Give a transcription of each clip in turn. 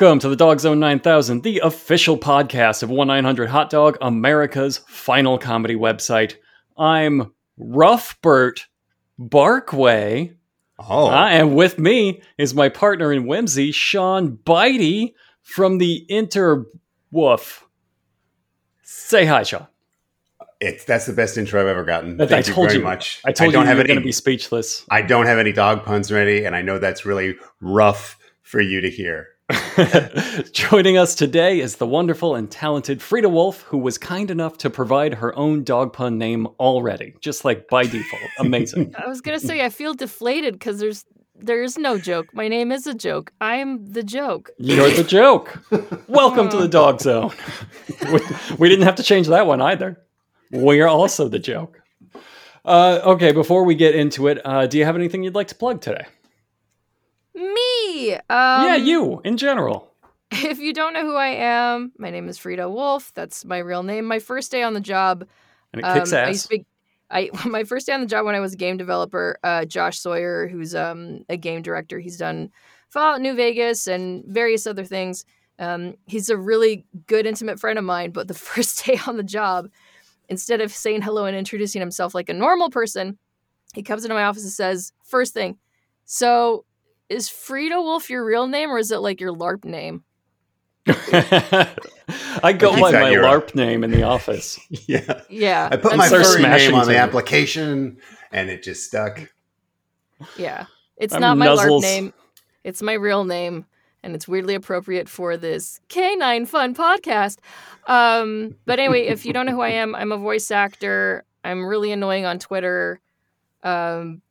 Welcome to the Dogg Zzone 9000, the official podcast of 1 900 Hot Dog, America's final comedy website. I'm Rough Bert Barkway, Oh, uh, and with me is my partner in whimsy, Sean Bitey from the Interwoof. Say hi, Sean. it's that's the best intro I've ever gotten. I Thank you very you. much. I told I don't you have you were any. going to be speechless. I don't have any dog puns ready, and I know that's really rough for you to hear. Joining us today is the wonderful and talented Fryda Wolff, who was kind enough to provide her own dog pun name already, just like by default. Amazing. I was gonna say I feel deflated because there's there's no joke. My name is a joke. I'm the joke. You're the joke. Welcome to the Dogg Zzone. we, we didn't have to change that one either. We are also the joke. Uh, okay, before we get into it, uh, do you have anything you'd like to plug today? Me. Um, yeah, you in general. If you don't know who I am, my name is Fryda Wolff. That's my real name. My first day on the job. And it kicks um, I ass. to I my first day on the job when I was a game developer. Uh, Josh Sawyer, who's um, a game director, he's done Fallout New Vegas and various other things. Um, he's a really good intimate friend of mine. But the first day on the job, instead of saying hello and introducing himself like a normal person, he comes into my office and says, first thing, so is Fryda Wolff your real name or is it like your LARP name? I go by my your- LARP name in the office. Yeah, Yeah. I put that's- my Start furry name on the things. application, and it just stuck. Yeah. It's I'm not my Nuzzles. LARP name. It's my real name. And it's weirdly appropriate for this K9 Fun podcast. Um, but anyway, if you don't know who I am, I'm a voice actor. I'm really annoying on Twitter. Um,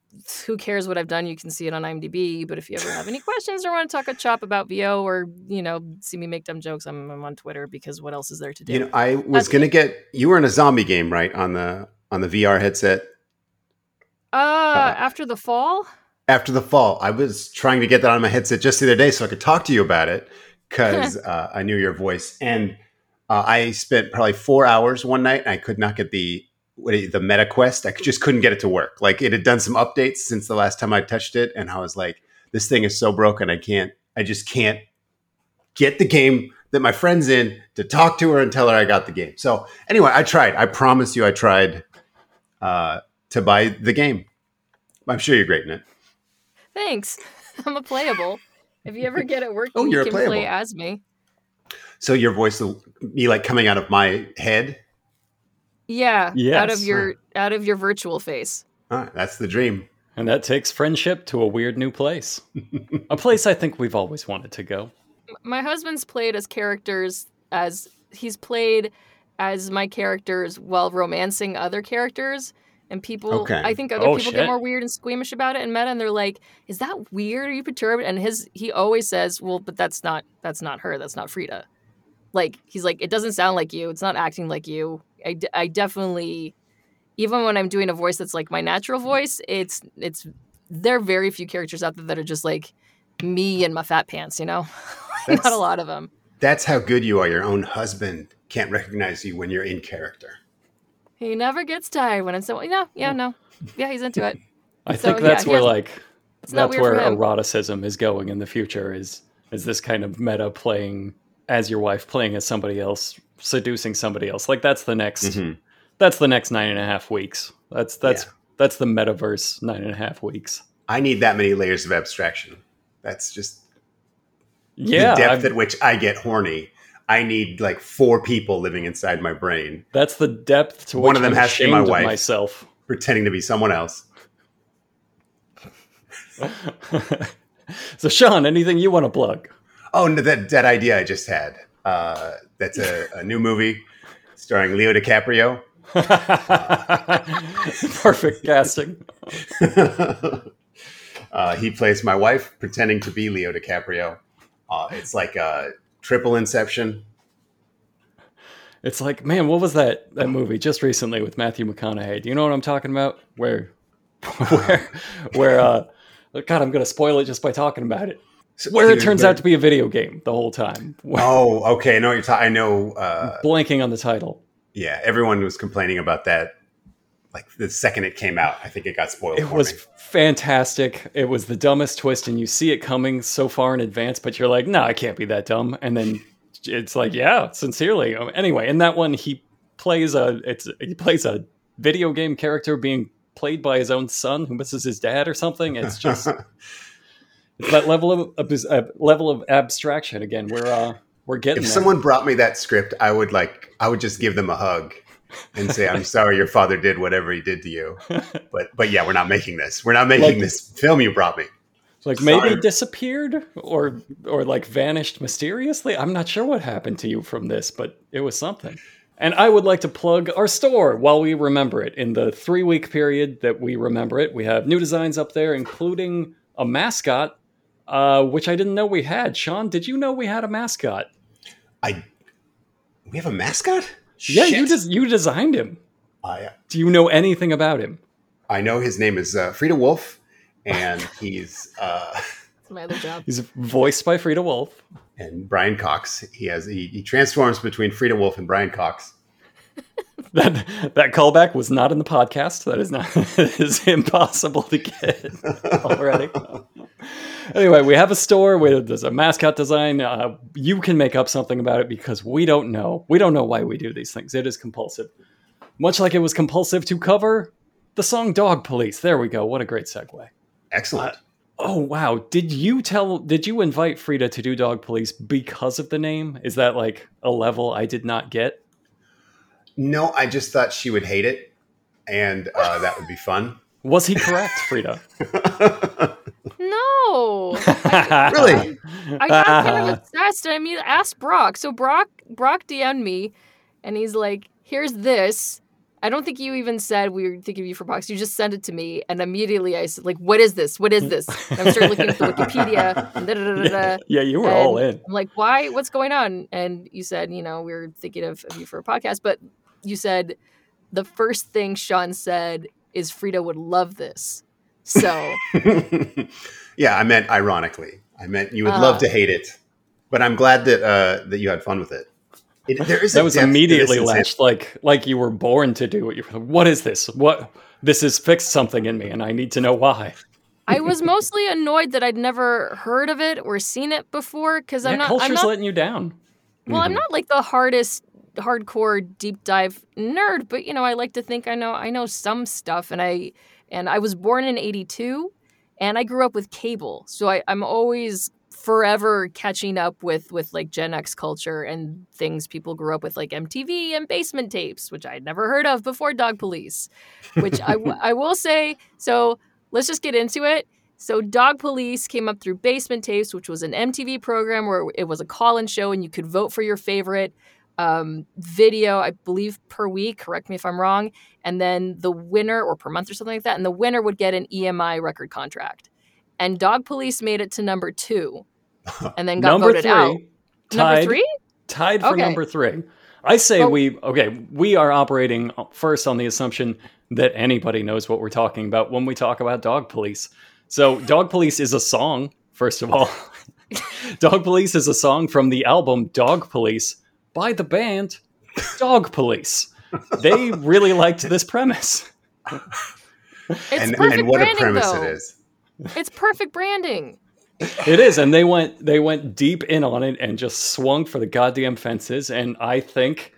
who cares what I've done? You can see it on IMDb. But if you ever have any questions or want to talk a chop about VO or, you know, see me make dumb jokes, I'm, I'm on Twitter because what else is there to do? You know, I was That's gonna get you were in a zombie game, right? On the on the VR headset. uh, after the fall? After the fall, I was trying to get that on my headset just the other day so I could talk to you about it because uh, I knew your voice. And uh, I spent probably four hours one night. And I could not get the the Meta Quest. I just couldn't get it to work. Like it had done some updates since the last time I touched it, and I was like, "This thing is so broken. I can't. I just can't get the game that my friend's in to talk to her and tell her I got the game." So anyway, I tried. I promise you, I tried uh, to buy the game. I'm sure you're great in it. Thanks. I'm a playable. If you ever get it working, Oh, you're you can play playable. as me. So your voice will be like coming out of my head. Yeah, out of your out of your virtual face. Ah, that's the dream. And that takes friendship to a weird new place. a place I think we've always wanted to go. My husband's played as characters as he's played as my characters while romancing other characters. And people, Okay. I think other Oh, people shit. get more weird and squeamish about it and meta, and they're like, "Is that weird? Are you perturbed?" And his, he always says, "Well, but that's not, that's not her. That's not Fryda." Like he's like, "It doesn't sound like you. It's not acting like you." I, d- I definitely, even when I'm doing a voice that's like my natural voice, it's, it's, there are very few characters out there that are just like me and my fat pants. You know, not a lot of them. That's how good you are. Your own husband can't recognize you when you're in character. He never gets tired when it's so. Yeah, yeah, no, yeah, he's into it. I So, think that's yeah, where has- like that's where eroticism is going in the future is is this kind of meta playing as your wife playing as somebody else seducing somebody else like that's the next Mhm. that's the next nine and a half weeks that's that's Yeah. that's the metaverse nine and a half weeks I need that many layers of abstraction. That's just yeah the depth I've- at which I get horny. I need like four people living inside my brain, that's the depth to One which of them I'm has to be my wife. myself pretending to be someone else. so sean anything you want to plug Oh, no, that that idea I just had. Uh, that's a, a new movie starring Leo DiCaprio. perfect casting uh, he plays my wife pretending to be Leo DiCaprio. Uh, it's like a triple Inception. It's like, man, what was that that movie just recently with Matthew McConaughey? Do you know what I'm talking about? Where, where, where? uh God, I'm gonna spoil it just by talking about it. Where it turns out to be a video game the whole time. Oh, okay. I know you're talking. I know. Uh, Blanking on the title. yeah, everyone was complaining about that. Like the second it came out, I think it got spoiled. It was me. fantastic. It was the dumbest twist, and you see it coming so far in advance, but you're like, no, I can't be that dumb. And then it's like, yeah, sincerely. Anyway, in that one, he plays a it's he plays a video game character being played by his own son who misses his dad or something. It's just it's that level of uh, level of abstraction again. We're uh, we're getting if there. someone brought me that script, I would like. I would just give them a hug and say, "I'm sorry, your father did whatever he did to you." But but yeah, we're not making this. We're not making Like- this film you brought me. like maybe disappeared or or like vanished mysteriously i'm not sure what happened to you from this but it was something and i would like to plug our store while we remember it in the three week period that we remember it we have new designs up there including a mascot uh, which i didn't know we had sean did you know we had a mascot I. We have a mascot. yeah you Shit. just you designed him I do you know anything about him I know his name is uh, Fryda Wolff, and he's uh, It's my other job. he's voiced by Fryda Wolff and Brian Cox. He has he, he transforms between Fryda Wolff and Brian Cox. That that callback was not in the podcast. That is not it is impossible to get already. Anyway, we have a store where there's a mascot design. Uh, you can make up something about it because we don't know. We don't know why we do these things. It is compulsive, much like it was compulsive to cover the song "Dog Police." There we go. What a great segue. Excellent. Oh wow! Did you tell? Did you invite Fryda to do Dog Police because of the name? Is that like a level I did not get? no, I just thought she would hate it, and uh, that would be fun. Was he correct, Fryda? No, Really? I got kind of obsessed. I mean, ask Brock. So Brock, Brock DM'd me, and he's like, "Here's this." I don't think you even said we were thinking of you for box. You just sent it to me, and immediately I said, "Like, what is this? What is this?" And I started looking at the Wikipedia. And da, da, da, da, da. yeah, you were all in. I'm like, why? What's going on? And you said, you know, we were thinking of, of you for a podcast, but you said the first thing Sean said is Fryda would love this. So yeah, I meant ironically. I meant you would Ah. love to hate it, but I'm glad that uh, that you had fun with it. it there is a That was depth to this immediately latched like like you were born to do it. You were what is this? What this has fixed something in me, and I need to know why. I was mostly annoyed that I'd never heard of it or seen it before because Yeah, I'm not. culture's I'm not letting you down. Well, I'm not like the hardest hardcore deep dive nerd, but you know, I like to think I know I know some stuff and I and I was born in 82 and I grew up with cable. So I, I'm always forever catching up with with like Gen X culture and things people grew up with like MTV and basement tapes, which I'd never heard of before Dog Police, which I, w- I will say, so let's just get into it. So Dog Police came up through Basement Tapes, which was an MTV program where it was a call-in show and you could vote for your favorite um, video, I believe per week. Correct me if I'm wrong. And then the winner, or per month or something like that, and the winner would get an EMI record contract. And Dog Police made it to number two, and then got number voted three, out. tied, Number three? tied for Okay. number three. I say Well- we okay. We are operating first on the assumption that anybody knows what we're talking about when we talk about Dog Police. So, Dog Police is a song. First of all, Dog Police is a song from the album Dog Police by the band Dog Police. They really liked this premise. It's and, perfect and what a premise though. it is. It's perfect branding. It is, and they went they went deep in on it and just swung for the goddamn fences. And I think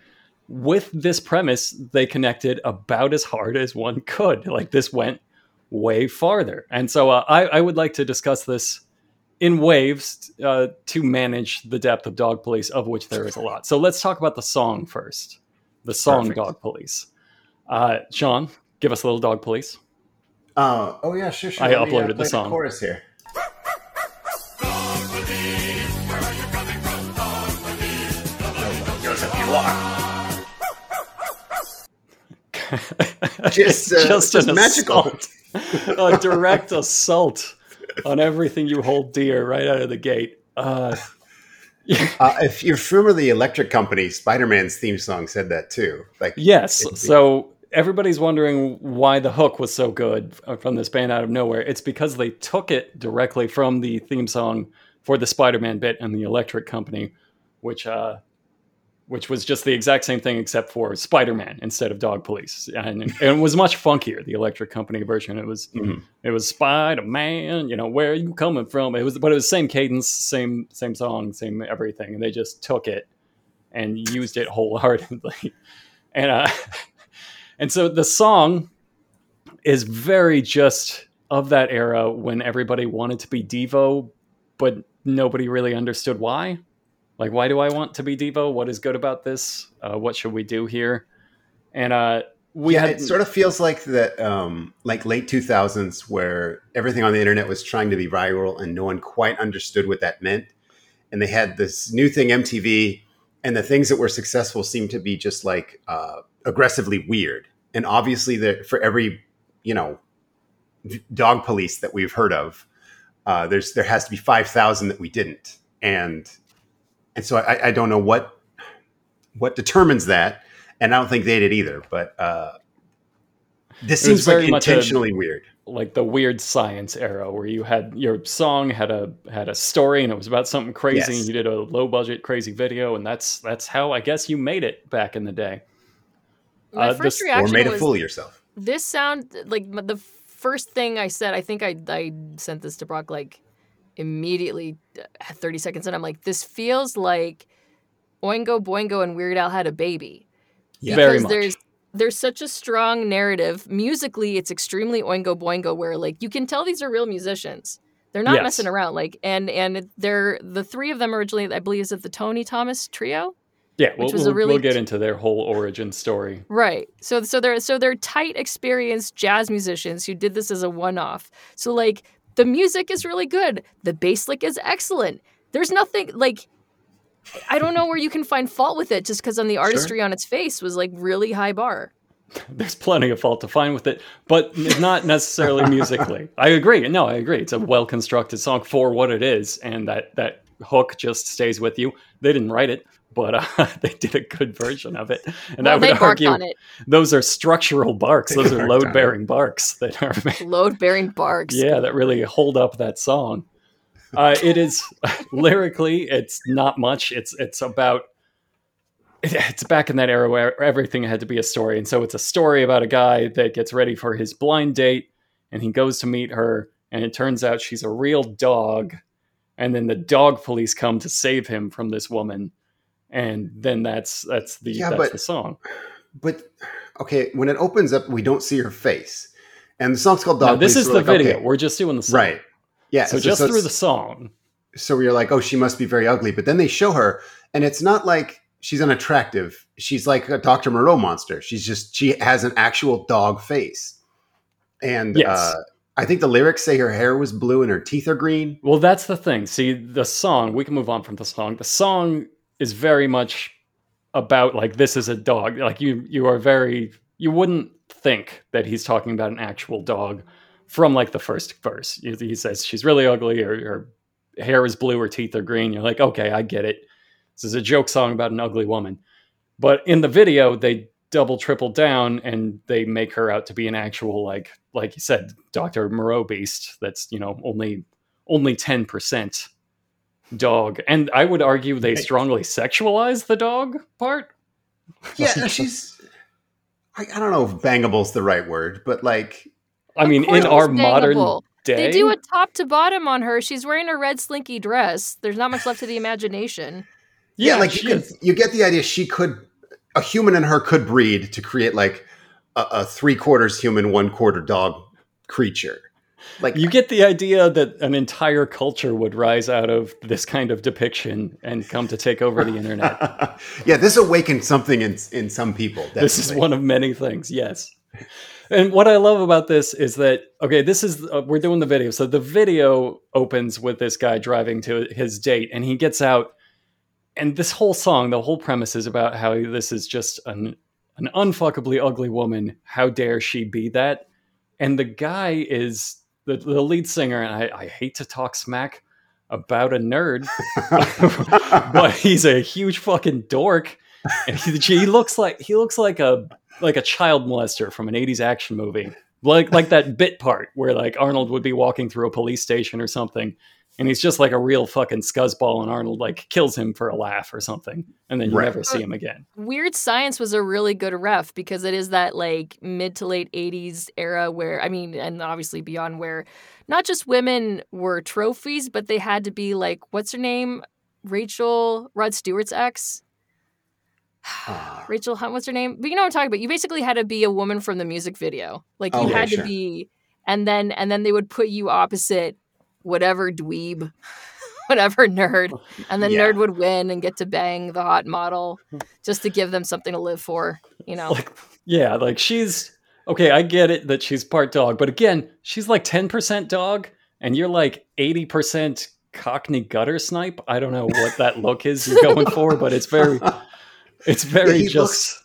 with this premise, they connected about as hard as one could. Like this went way farther, and so uh, I, I would like to discuss this in waves uh, to manage the depth of Dog Police, of which there is a lot. So let's talk about the song first. The song Perfect. Dog Police. Uh, Sean, give us a little Dog Police. Uh, oh yeah, sure, sure. I Let me, uploaded the play song. chorus here. Goes up you are. Just, uh, just, just an magical. assault, a direct assault on everything you hold dear right out of the gate. Uh, Uh, if you're remember the Electric Company, Spider Man's theme song said that too. Like, Yes. So everybody's wondering why the hook was so good uh, from this band out of nowhere. It's because they took it directly from the theme song for the Spider-Man bit and the Electric Company, which uh, which was just the exact same thing except for Spider-Man instead of Dog Police, and, and it was much funkier. The Electric Company version. It was Mhm. it was Spider-Man. You know where are you coming from? It was, but it was same cadence, same same song, same everything, and they just took it and used it wholeheartedly. And uh, and so the song is very just of that era when everybody wanted to be Devo, but nobody really understood why. Like, why do I want to be Devo? What is good about this? Uh, what should we do here? And uh, we yeah, had it sort of feels like that, um, like late 2000s, where everything on the internet was trying to be viral and no one quite understood what that meant. And they had this new thing, MTV, and the things that were successful seemed to be just like uh, aggressively weird. And obviously, that for every, you know, dog police that we've heard of, uh, there's there has to be 5,000 that we didn't. And and so I, I don't know what what determines that, and I don't think they did either. But uh, this It was seems like very much a- intentionally weird. like the weird science era where you had your song had a had a story and it was about something crazy Yes. and you did a low budget crazy video and that's that's how I guess you made it back in the day. My Uh, first this- Or reaction made a was fool of yourself. this sound like the first thing I said. I think I I sent this to Brock like immediately, uh, thirty seconds in. I'm like, this feels like Oingo Boingo and Weird Al had a baby. Yeah. Very because much. there's there's such a strong narrative musically it's extremely oingo boingo where like you can tell these are real musicians they're not Yes. messing around like and and they're the three of them originally i believe is it the tony thomas trio Yeah, we'll, was a we'll, really we'll get into their whole origin story. right so so they're so they're tight experienced jazz musicians who did this as a one-off so like the music is really good the bass lick is excellent there's nothing like I don't know where you can find fault with it just because on the artistry on its face was like really high bar. There's plenty of fault to find with it, but not necessarily musically. I agree. No, I agree. It's a well constructed song for what it is, and that that hook just stays with you. They didn't write it, but uh, they did a good version of it. And I would argue on those are structural barks. Those are barked on it. load bearing barks that are. Load bearing barks. yeah that really hold up that song uh, it is lyrically it's not much it's it's about it's back in that era where everything had to be a story and so it's a story about a guy that gets ready for his blind date and he goes to meet her and it turns out she's a real dog and then the dog police come to save him from this woman and then that's that's the Yeah, that's but- the song But okay, when it opens up, we don't see her face, and the song's called now, "Dog." this Police, is we're the like, video okay, we're just doing the song right? Yeah. so, just through the song so we are like, oh, she must be very ugly. But then they show her, and it's not like she's unattractive. She's like a Dr. Moreau monster. She's just she has an actual dog face, and Yes. uh, I think the lyrics say her hair was blue and her teeth are green. Well, that's the thing. See, the song, we can move on from the song. The song is very much about like this is a dog. Like you you are very you wouldn't think that he's talking about an actual dog from like the first verse. He says she's really ugly or her hair is blue, her teeth are green. You're like, "Okay, I get it. This is a joke song about an ugly woman." But in the video, they double triple down and they make her out to be an actual like like you said dr moreau beast that's you know only only 10% dog and i would argue they Right. strongly sexualize the dog part Yeah, no, she's. I, I don't know if "bangable's" the right word, but like, i mean in our it's modern day They do a top to bottom on her. She's wearing a red slinky dress. There's not much left to the imagination. yeah, like you could, you get the idea. She could, a human and her could breed to create like a, a three quarters human, one quarter dog creature. Like you get the idea that an entire culture would rise out of this kind of depiction and come to take over the internet. Yeah, this awakened something in in some people. this is one of many things yes. And what i love about this is that okay this is uh, we're doing the video. So the video opens with this guy driving to his date and he gets out. And this whole song the whole premise is about how this is just an an unfuckably ugly woman. How dare she be that? And the guy is the, the lead singer and I, I hate to talk smack about a nerd, but he's a huge fucking dork, and he, he looks like he looks like a like a child molester from an '80s action movie, like like that bit part where like Arnold would be walking through a police station or something, and he's just like a real fucking scuzzball, and Arnold like kills him for a laugh or something, and then you Right. never see him again. Weird Science was a really good ref because it is that like mid to late 80s era where, I mean, and obviously beyond where not just women were trophies, but they had to be like, what's her name? Rachel Rod Stewart's ex. Ah. Rachel Hunt, what's her name? But you know what I'm talking about. You basically had to be a woman from the music video. Like you Okay, had to sure. be, and then and then they would put you opposite whatever dweeb, whatever nerd, and then Yeah. nerd would win and get to bang the hot model, just to give them something to live for. You know, Like, yeah, like she's okay. I get it that she's part dog, but again, she's like ten percent dog, and you're like eighty percent Cockney gutter snipe. I don't know what that look is you're going for, but it's very, it's very he just. looks-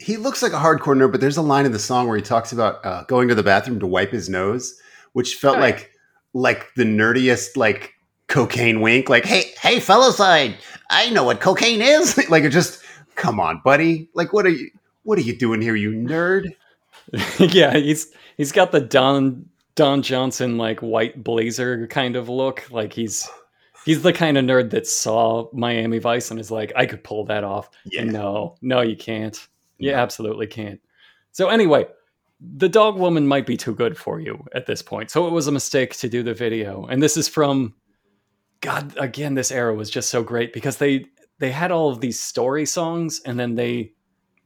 he looks like a hardcore nerd, but there's a line in the song where he talks about uh, going to the bathroom to wipe his nose, which felt yeah. like like the nerdiest like cocaine wink. Like, hey, hey, fellas, I I know what cocaine is. like, it just come on, buddy. Like, what are you? What are you doing here, you nerd? yeah, he's he's got the Don Don Johnson like white blazer kind of look. Like he's he's the kind of nerd that saw Miami Vice and is like, I could pull that off. Yeah. No, no, you can't. You No. absolutely can't. So anyway, the dog woman might be too good for you at this point. So it was a mistake to do the video. And this is from God again, this era was just so great because they they had all of these story songs and then they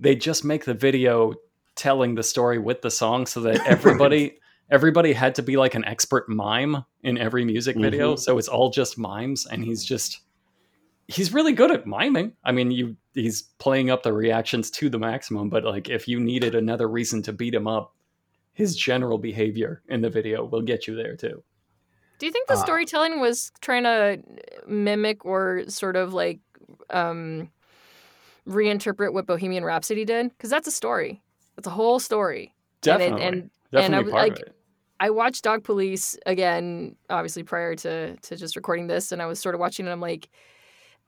they just make the video telling the story with the song so that everybody everybody had to be like an expert mime in every music video. Mhm. So it's all just mimes and he's just he's really good at miming. I mean, you he's playing up the reactions to the maximum, but like if you needed another reason to beat him up, his general behavior in the video will get you there too. do you think the Uh, storytelling was trying to mimic or sort of like um reinterpret what Bohemian Rhapsody did? Because that's a story. It's a whole story. And it- Definitely. and- Definitely and I was part like- of it. I watched Dog Police again, obviously prior to to just recording this, and I was sort of watching it. I'm like,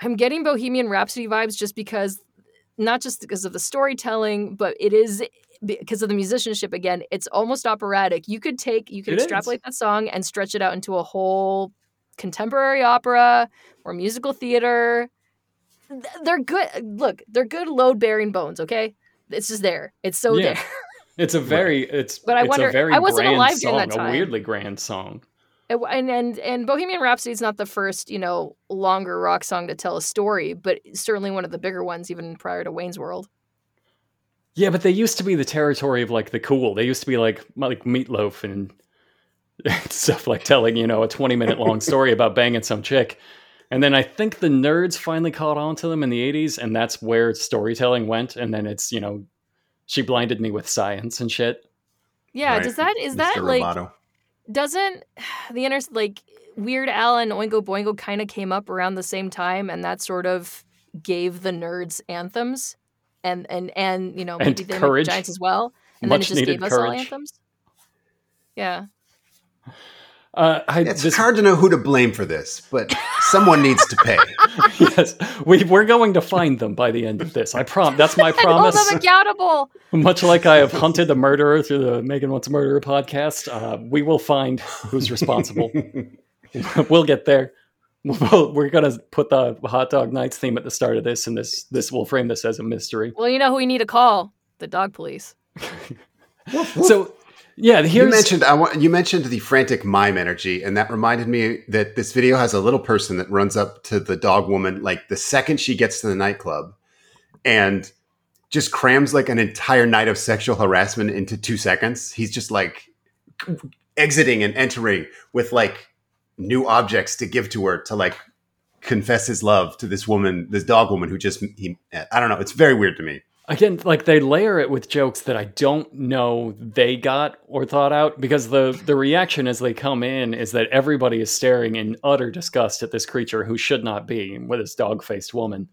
I'm getting Bohemian Rhapsody vibes just because, not just because of the storytelling, but it is because of the musicianship. Again, it's almost operatic. You could take, you could It is. extrapolate that song and stretch it out into a whole contemporary opera or musical theater. They're good. Look, they're good load bearing bones. Okay, it's just there. It's so Yeah. there. It's a very it's But I wonder- a very I wasn't alive song, during that a weirdly grand song. Uh, it- and and and Bohemian Rhapsody is not the first, you know, longer rock song to tell a story, but certainly one of the bigger ones, even prior to Wayne's World. Yeah, but they used to be the territory of like the cool. They used to be like like Meatloaf and stuff like telling you know a twenty minute long story about banging some chick. And then I think the nerds finally caught on to them in the '80s, and that's where storytelling went. And then it's you know, she blinded me with science and shit. Yeah, Right. does that is Mr. that like Roboto. Doesn't the inner like Weird Al and Oingo Boingo kind of came up around the same time, and that sort of gave the nerds anthems, and and and you know And maybe they the courage. Giants as well, and Much then it just gave us all courage. anthems. Yeah, Uh, I, It's this, hard to know who to blame for this, but someone needs to pay. yes, we we're going to find them by the end of this. I prom. That's my and hold promise. them accountable. Much like I have hunted the murderer through the Megan Wants a Murderer podcast, uh, we will find who's responsible. we'll get there. We'll, we're gonna put the hot dog nights theme at the start of this, and this this will frame this as a mystery. Well, you know who we need to call? The dog police. So, yeah, You mentioned I want you mentioned the frantic mime energy, and that reminded me that this video has a little person that runs up to the dog woman like the second she gets to the nightclub, and just crams like an entire night of sexual harassment into two seconds. He's just like exiting and entering with like new objects to give to her to like confess his love to this woman, this dog woman who just he I don't know. It's very weird to me. Again like they layer it with jokes that I don't know they got or thought out because the the reaction as they come in is that everybody is staring in utter disgust at this creature who should not be with this dog faced woman.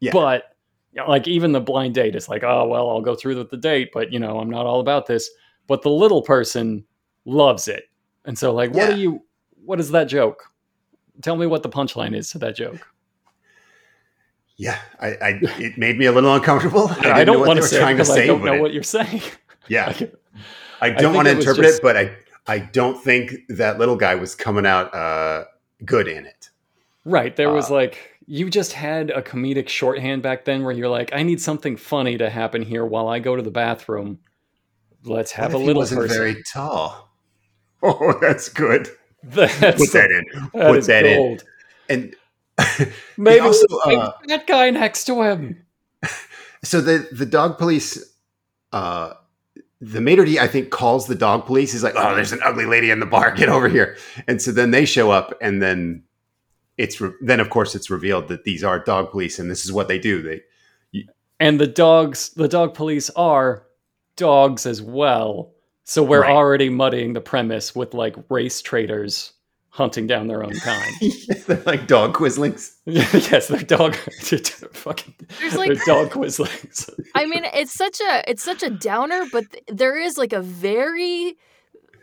Yeah. But you know, like even the blind date is like, oh well, I'll go through with the date, but you know, I'm not all about this. But the little person loves it. And so like what are you what is that joke? tell me what the punchline is to that joke. Yeah, I, I it made me a little uncomfortable. I, didn't know don't what want to say trying to because I say, don't know it- what you're saying. Yeah, I- I I don't want to interpret just- it, but I I don't think that little guy was coming out uh, good in it. Right. There was Uh, like you just had a comedic shorthand back then where you're like, I need something funny to happen here while I go to the bathroom. Let's have a he little wasn't person. very tall. Oh, that's good. That's Put that in. that Put that in. And Maybe also, uh, that guy next to him. so the the dog police, uh, the maitre d I think calls the dog police. He's like, "Oh, there's an ugly lady in the bar. Get over here!" And so then they show up, and then it's re- then of course it's revealed that these are dog police, and this is what they do. They And the dogs, the dog police are dogs as well. So we're Right. already muddying the premise with like race traders hunting down their own kind. they're like dog quislings. yes, they're dog fucking There's like they're dog quislings. I mean, it's such a it's such a downer, but th- there is like a very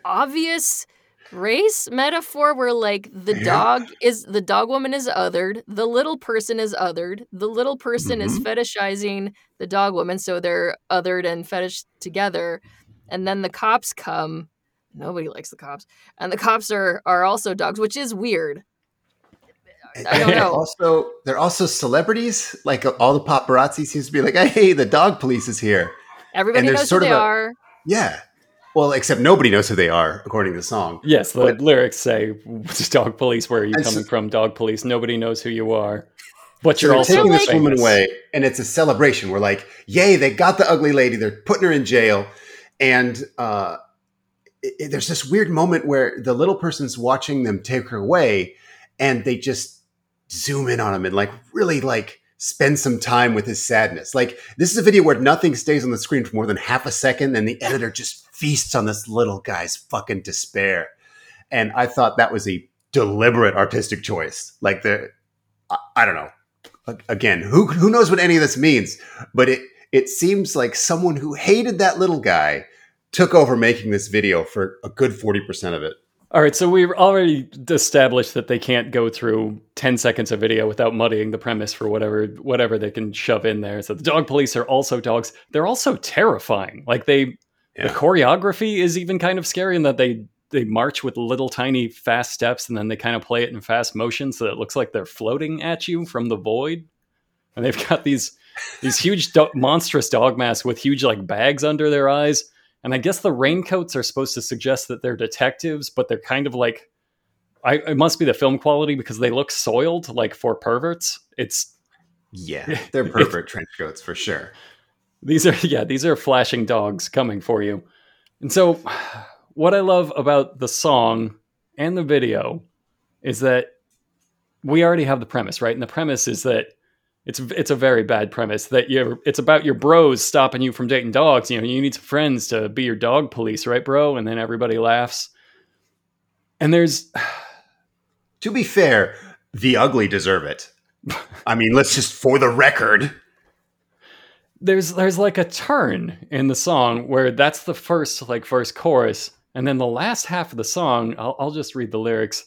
obvious race metaphor where like the Yeah. dog is the dog woman is othered, the little person is othered, the little person is Mhm. fetishizing the dog woman, so they're othered and fetish together, and then the cops come. Nobody likes the cops, and the cops are are also dogs, which is weird. I don't They're know. Also, they're also celebrities. Like all the paparazzi seems to be like, "Hey, the dog police is here." Everybody there's knows who of they a- are. Yeah. Well, except nobody knows who they are, according to the song. Yes, the But- lyrics say dog police, where are you coming so- from? Dog police, nobody knows who you are. But you're they're also taking this famous. woman away, and it's a celebration. We're like, "Yay! They got the ugly lady. They're putting her in jail." And uh, it- it- there's this weird moment where the little person's watching them take her away, and they just zoom in on him and like really like spend some time with his sadness. Like this is a video where nothing stays on the screen for more than half a second, and the editor just feasts on this little guy's fucking despair. And I thought that was a deliberate artistic choice. Like the, I, I don't know. Again, who who knows what any of this means? But it it seems like someone who hated that little guy took over making this video for a good forty percent of it. All right, so we've already established that they can't go through 10 seconds of video without muddying the premise for whatever whatever they can shove in there. So the dog police are also dogs. They're also terrifying. Like they Yeah. the choreography is even kind of scary in that they they march with little tiny fast steps and then they kind of play it in fast motion so that it looks like they're floating at you from the void. And they've got these these huge do- monstrous dog masks with huge like bags under their eyes. And I guess the raincoats are supposed to suggest that they're detectives, but they're kind of like I, it must be the film quality because they look soiled like for perverts. It's Yeah, they're perfect trench coats for sure. these are yeah, these are flashing dogs coming for you. And so what I love about the song and the video is that we already have the premise, right? And the premise is that it's it's a very bad premise that you it's about your bros stopping you from dating dogs. You know, you need some friends to be your dog police, right, bro? And then everybody laughs. And there's To be fair, the ugly deserve it. I mean, let's just for the record. there's there's like a turn in the song where that's the first like first chorus and then the last half of the song I'll, I'll just read the lyrics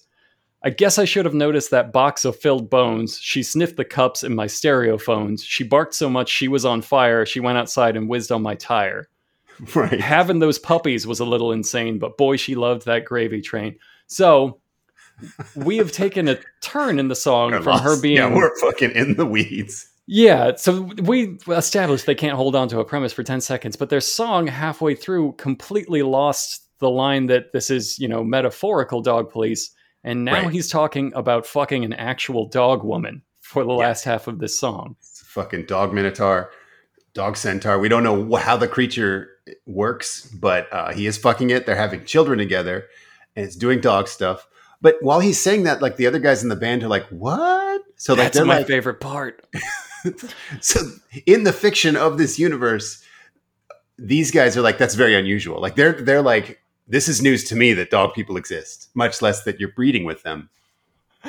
i guess i should have noticed that box of filled bones she sniffed the cups in my stereo phones she barked so much she was on fire she went outside and whizzed on my tire Right. having those puppies was a little insane but boy she loved that gravy train so we have taken a turn in the song from her being yeah, we're fucking in the weeds. yeah, so we established they can't hold on to a premise for 10 seconds, but their song halfway through completely lost the line that this is, you know, metaphorical dog police. And now Right. he's talking about fucking an actual dog woman for the Yeah. last half of this song. It's a fucking dog minotaur, dog centaur. We don't know how the creature works, but uh, he is fucking it. They're having children together, and it's doing dog stuff. But while he's saying that, like the other guys in the band are like, "What?" So like That's my like, favorite part. so in the fiction of this universe, these guys are like, "That's very unusual." Like they're they're like, "This is news to me that dog people exist, much less that you're breeding with them."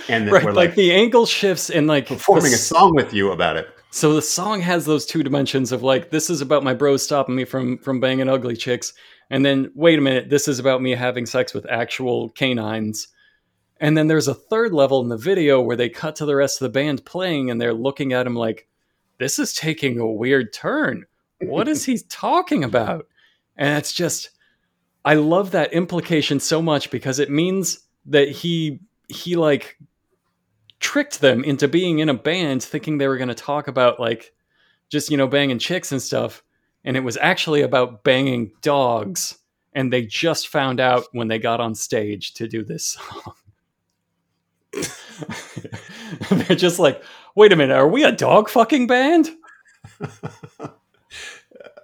And that Right, we're like, like, the angle shifts and like performing the a song with you about it. So the song has those two dimensions of like this is about my bros stopping me from from banging ugly chicks, and then wait a minute, this is about me having sex with actual canines. And then there's a third level in the video where they cut to the rest of the band playing and they're looking at him like, this is taking a weird turn. What is he talking about? And it's just, I love that implication so much because it means that he, he like tricked them into being in a band thinking they were going to talk about like just, you know, banging chicks and stuff. And it was actually about banging dogs. And they just found out when they got on stage to do this song. They're just like, wait a minute, are we a dog fucking band?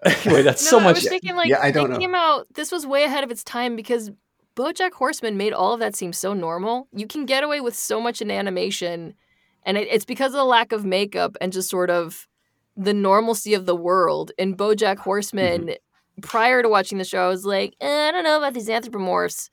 anyway, that's No, so I much. was thinking like Yeah, I don't they know. came out. This was way ahead of its time because BoJack Horseman made all of that seem so normal. You can get away with so much in animation, and it, it's because of the lack of makeup and just sort of the normalcy of the world. In BoJack Horseman, prior to watching the show, I was like, eh, I don't know about these anthropomorphs.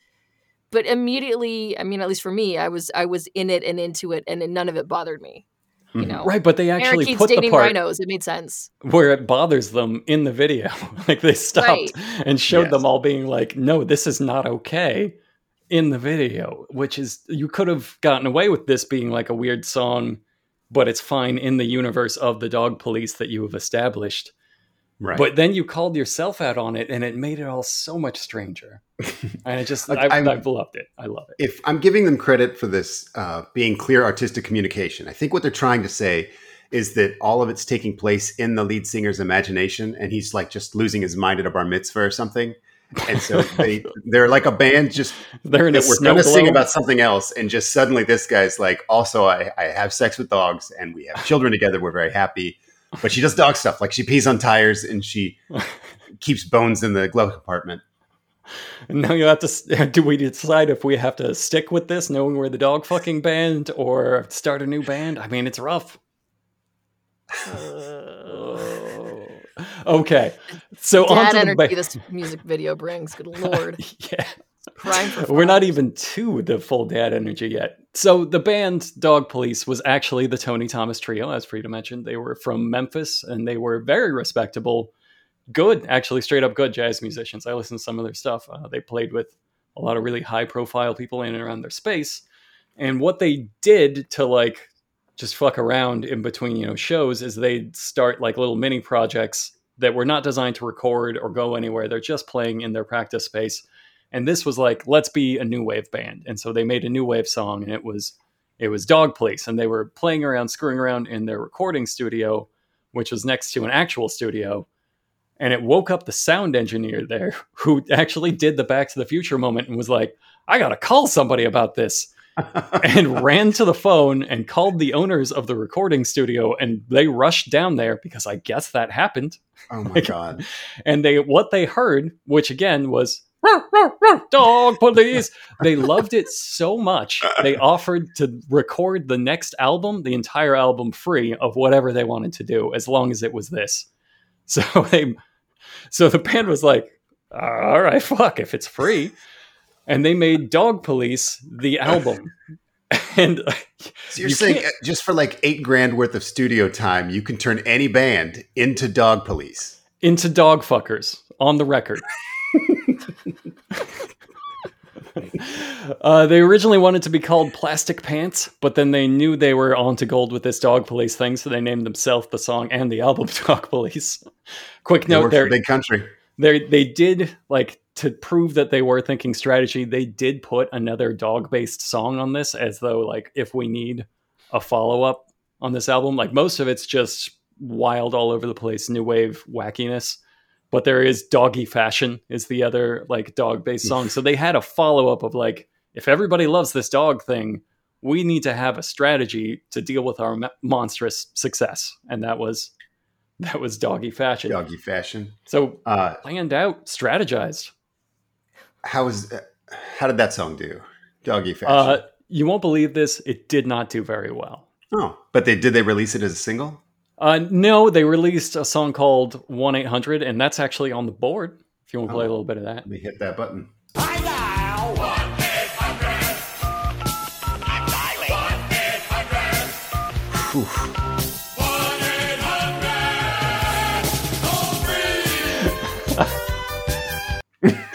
But immediately, I mean, at least for me, I was I was in it and into it, and none of it bothered me. You Mhm. know, Right, but they actually Parakeets put the dating part rhinos. It made sense. where it bothers them in the video. like they stopped Right. and showed Yes. them all being like, no, this is not okay in the video, which is, you could have gotten away with this being like a weird song, but it's fine in the universe of the dog police that you have established. Right. But then you called yourself out on it and it made it all so much stranger. and I just, I, I've loved it. I love it. if I'm giving them credit for this uh, being clear artistic communication, I think what they're trying to say is that all of it's taking place in the lead singer's imagination, and he's like just losing his mind at a bar mitzvah or something. And so they they're like a band just They're in a we're to sing about something else, and just suddenly this guy's like, also I, I have sex with dogs, and we have children together. We're very happy, but she does dog stuff like she pees on tires and she keeps bones in the glove compartment. And now you have to. Do we decide if we have to stick with this, knowing we're the dog fucking band, or start a new band? I mean, it's rough. Oh. Okay, so on Dad to the energy ba- this music video brings. Good lord, yeah. We're not even to the full dad energy yet. So the band Dog Police was actually the Tony Thomas Trio, as Fryda mentioned. They were from Memphis, and they were very respectable, good, actually straight up good jazz musicians. I listened to some of their stuff. Uh, they played with a lot of really high profile people in and around their space. And what they did to like just fuck around in between, you know, shows is they'd start like little mini projects that were not designed to record or go anywhere. They're just playing in their practice space. And this was like, let's be a new wave band. And so they made a new wave song and it was it was Dog Police. And they were playing around, screwing around in their recording studio, which was next to an actual studio. And it woke up the sound engineer there who actually did the Back to the Future moment and was like, I gotta call somebody about this and ran to the phone and called the owners of the recording studio and they rushed down there because I guess that happened. Oh my god! And they what they heard, which again was "Ruff, ruff, ruff, dog police. They loved it so much they offered to record the next album, the entire album free of whatever they wanted to do, as long as it was this. So they so the band was like, all right, fuck, if it's free. And they made Dog Police the album. And So you're You saying can't- just for like eight grand worth of studio time, you can turn any band into dog police. into dog fuckers on the record. uh, they originally wanted to be called Plastic Pants, but then they knew they were onto gold with this Dog Police thing, so they named themselves the song and the album Dog Police. Quick note: there, big country. they they did like to prove that they were thinking strategy. They did put another dog-based song on this, as though like if we need a follow-up on this album, like most of it's just wild all over the place, new wave wackiness. But there is doggy fashion is the other like dog-based song. So they had a follow-up of like if everybody loves this dog thing, we need to have a strategy to deal with our mo- monstrous success, and that was that was doggy fashion. Doggy fashion. So Uh, planned out, strategized. how is uh, how did that song do? Doggy fashion. Uh, you won't believe this; it did not do very well. oh, but they did they release it as a single? Uh, no, they released a song called One Eight Hundred, and that's actually on the board. If you want to play a Oh. little bit of that, Let me hit that button.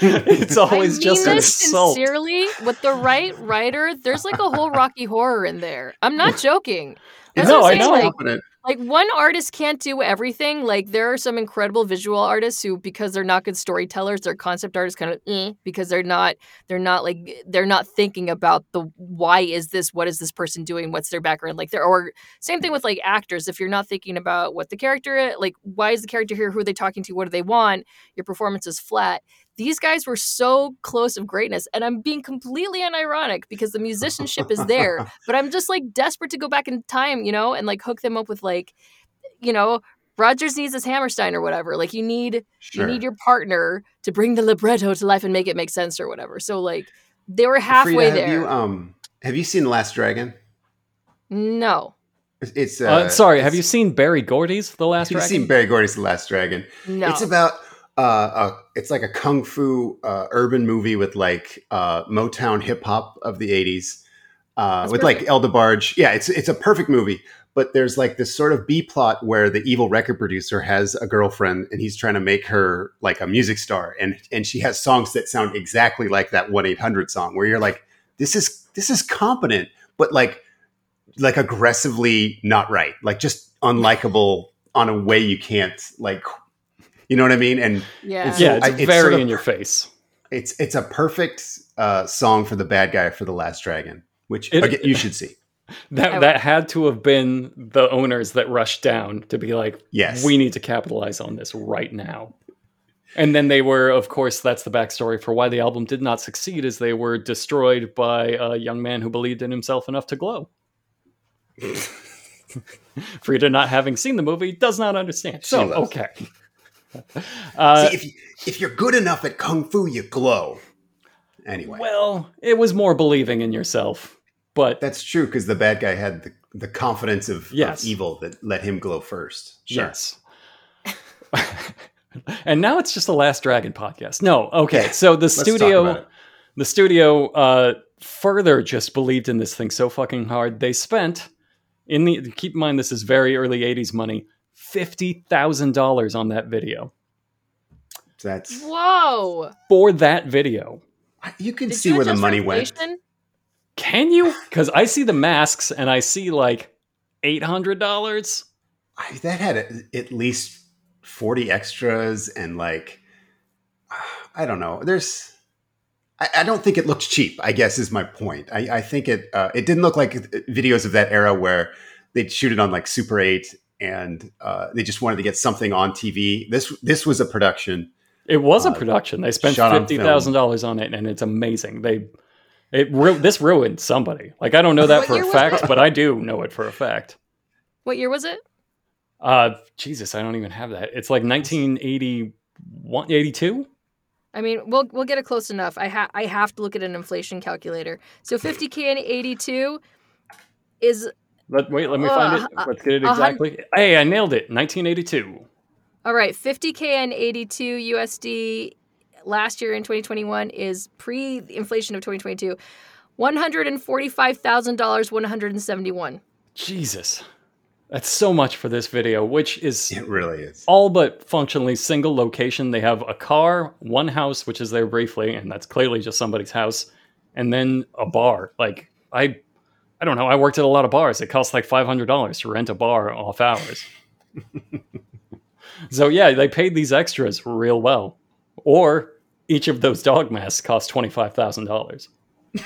it's always I mean just an this assault. sincerely with the right writer. There's like a whole Rocky Horror in there. I'm not joking. That's No, I'm I know. Like, confident. Like one artist can't do everything. Like there are some incredible visual artists who, because they're not good storytellers, their concept art is kind of eh, because they're not they're not like they're not thinking about the why is this, what is this person doing, what's their background. Like there or same thing with like actors. If you're not thinking about what the character like why is the character here, who are they talking to, what do they want, your performance is flat. These guys were so close of greatness, and I'm being completely unironic because the musicianship is there, but I'm just like desperate to go back in time, you know, and like hook them up with like, you know, Rodgers needs his Hammerstein or whatever. Like you need Sure. you need your partner to bring the libretto to life and make it make sense or whatever. So like they were halfway Fryda, there. Have you, um, have you seen The Last Dragon? no, It's- It's uh, Uh, sorry, have you seen Berry Gordy's The Last Have you Dragon? seen Berry Gordy's The Last Dragon? no. It's about uh, a, it's like a kung fu uh, urban movie with like uh, Motown hip hop of the '80s, uh, with perfect. like El DeBarge. Yeah, it's it's a perfect movie. But there's like this sort of B plot where the evil record producer has a girlfriend and he's trying to make her like a music star, and and she has songs that sound exactly like that one eight hundred song, where you're like, this is this is competent, but like like aggressively not right, like just unlikable on a way you can't like. You know what I mean? And yeah. it's- yeah, it's I- it's very sort of- in your face. it's it's a perfect uh, song for the bad guy for the Last Dragon, which It- again, you should see. That that had to have been the owners that rushed down to be like, Yes, we need to capitalize on this right now. And then they were, of course, that's the backstory for why the album did not succeed, is they were destroyed by a young man who believed in himself enough to glow. Fryda, not having seen the movie, does not understand. She So, loves okay. Uh, see if you, if you're good enough at kung fu, you glow. Anyway, well, it was more believing in yourself, but that's true because the bad guy had the, the confidence of, of evil that let him glow first. Sure. Yes. and now it's just the Last Dragon podcast. No, okay. So the studio, the studio, uh, further just believed in this thing so fucking hard. They spent in the keep in mind this is very early '80s money, fifty thousand dollars on that video. That's Whoa! For that video, you can Did see you where the money went. can you? Because I see the masks and I see like eight hundred dollars. I, that had at, at least forty extras and like I don't know. There's I, I don't think it looked cheap. I guess is my point. I, I think it uh, it didn't look like videos of that era where they'd shoot it on like Super Eight and uh, they just wanted to get something on TV. This this was a production. It was a Uh, production. They spent fifty thousand dollars on it, and it's amazing. They it ru- this ruined somebody. Like I don't know that for a fact, but I do know it for a fact. What year was it? Uh, Jesus, I don't even have that. It's like 1981, 82? I mean, we'll we'll get it close enough. I ha- I have to look at an inflation calculator. So 50k in 82 is Let, wait, let me find it. Uh, Let's get it a hun- exactly. Hey, I nailed it. 1982. all right. 50k and 82 USD last year in 2021 is pre-inflation of 2022. One hundred and forty-five thousand dollars, one hundred and seventy-one. Jesus, that's so much for this video, which is It really is. all but functionally single location. They have a car, one house, which is there briefly, and that's clearly just somebody's house, and then a bar. Like I, I don't know. I worked at a lot of bars. It costs like five hundred dollars to rent a bar off hours. so yeah, they paid these extras real well. Or each of those dog masks cost twenty five thousand dollars.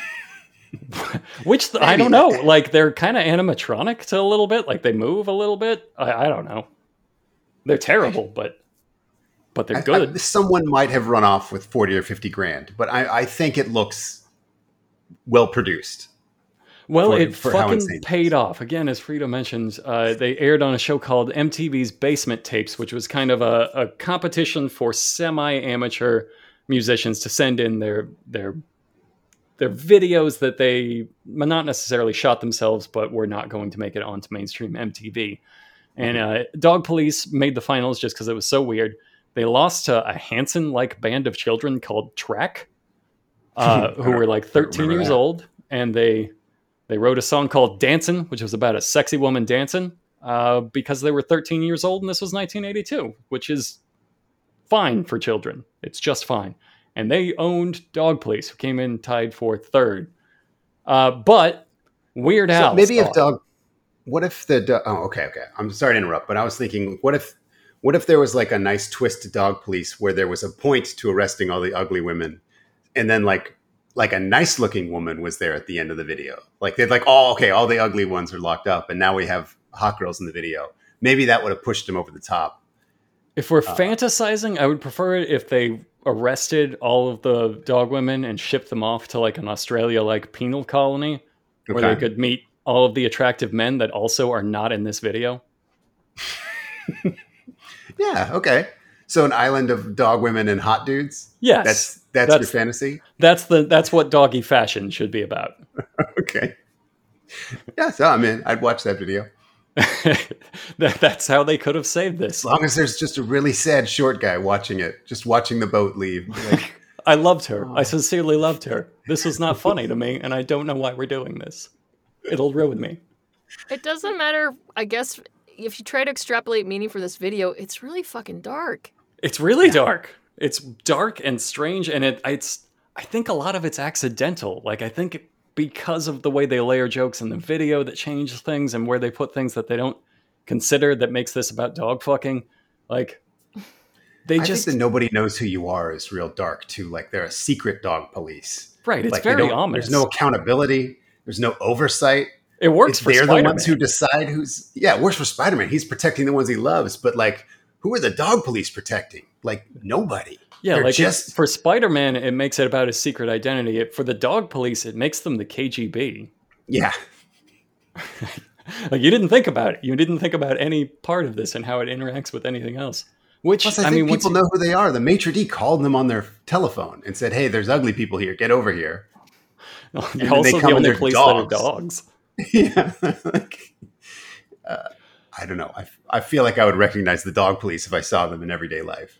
Which th- I don't know. Like they're kind of animatronic to a little bit. Like they move a little bit. I, I don't know. They're terrible, but but they're I- good. I- someone might have run off with forty or fifty grand, but I, I think it looks well produced. Well, for- it for fucking paid off. Again, as Fryda mentioned, uh, they aired on a show called MTV's Basement Tapes, which was kind of a, a competition for semi-amateur musicians to send in their their their videos that they not necessarily shot themselves, but were not going to make it onto mainstream MTV. And uh, Dog Police made the finals just because it was so weird. They lost to a Hanson-like band of children called Track, uh, who were like 13 years that. old, and they they wrote a song called "Dancin'," which was about a sexy woman dancing uh, because they were 13 years old, and this was 1982, which is fine for children. It's just fine. and they owned Dog Police, who came in tied for third. Uh, but Weird So Al. maybe if dog, what if the do- oh okay okay I'm sorry to interrupt, but I was thinking what if what if there was like a nice twist to Dog Police where there was a point to arresting all the ugly women, and then like like a nice looking woman was there at the end of the video, like they'd like oh okay all the ugly ones are locked up, and now we have hot girls in the video. Maybe that would have pushed him over the top. If we're Uh, fantasizing, I would prefer it if they arrested all of the dog women and shipped them off to like an Australia like penal colony where they could meet all of the attractive men that also are not in this video. Yeah, okay. So an island of dog women and hot dudes. Yes. That's that's, That's- your fantasy. That's the that's what doggy fashion should be about. Okay. Yeah, so I'm in. I'd watch that video. that, that's how they could have saved this. As long as there's just a really sad short guy watching it, just watching the boat leave. Like, I loved her. Oh. I sincerely loved her. This was not funny to me, and I don't know why we're doing this. It'll ruin me. It doesn't matter. I guess if you try to extrapolate meaning for this video, it's really fucking dark. It's really dark. It's dark and strange, and it it's. I think a lot of it's accidental. Like I think because of the way they layer jokes in the video that change things, and where they put things that they don't consider that makes this about dog fucking. Like they I just think that nobody knows who you are is real dark too. Like they're a secret dog police. right. It's like very ominous. There's no accountability. There's no oversight. it works It's- for they're Spider-Man. the ones who decide who's. Yeah, it works for Spider Man. He's protecting the ones he loves, but like, who are the dog police protecting? Like nobody. Yeah, They're like just for Spider Man, it makes it about his secret identity. It, for the dog police, it makes them the KGB. yeah. Like you didn't think about it. You didn't think about any part of this and how it interacts with anything else. Which Plus, I, I, think mean, people know who they are. The maitre d called them on their telephone and said, "Hey, there's ugly people here. Get over here." then also they the come in only their police that are dogs. dogs. yeah. like, uh, I don't know. I, I feel like I would recognize the dog police if I saw them in everyday life.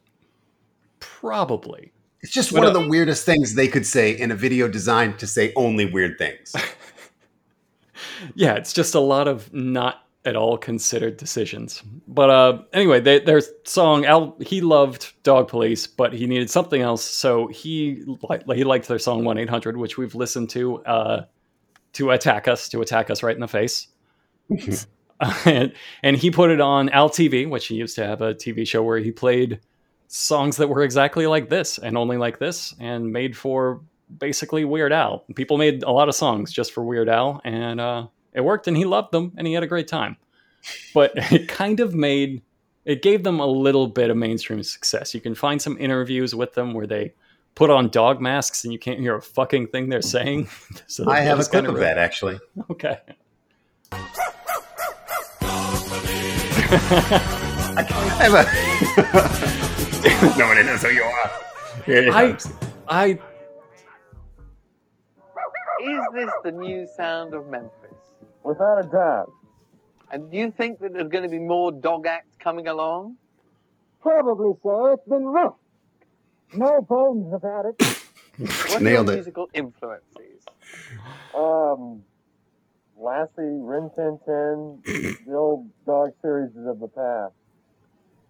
Probably. It's just But, one of the weirdest things they could say in a video designed to say only weird things. Yeah, it's just a lot of not at all considered decisions. But uh, anyway, they, their song, Al, he loved Dog Police, but he needed something else, so he li- he liked their song One Eight Hundred, which we've listened to uh, to attack us, to attack us right in the face. and, and he put it on Al TV, which he used to have a TV show where he played songs that were exactly like this and only like this, and made for basically Weird Al. People made a lot of songs just for Weird Al, and uh, it worked, and he loved them, and he had a great time. But it kind of made it gave them a little bit of mainstream success. You can find some interviews with them where they put on dog masks and you can't hear a fucking thing they're saying. so I have a clip kinda of that actually. Okay. I have a. Nobody knows who you are. Here I. I, Is this the new sound of Memphis? Without a doubt. And do you think that there's going to be more dog acts coming along? Probably so. It's been rough. No bones about it. What Nailed are it. your musical influences? Um, Lassie, Rin Tin Tin, the old dog series of the past.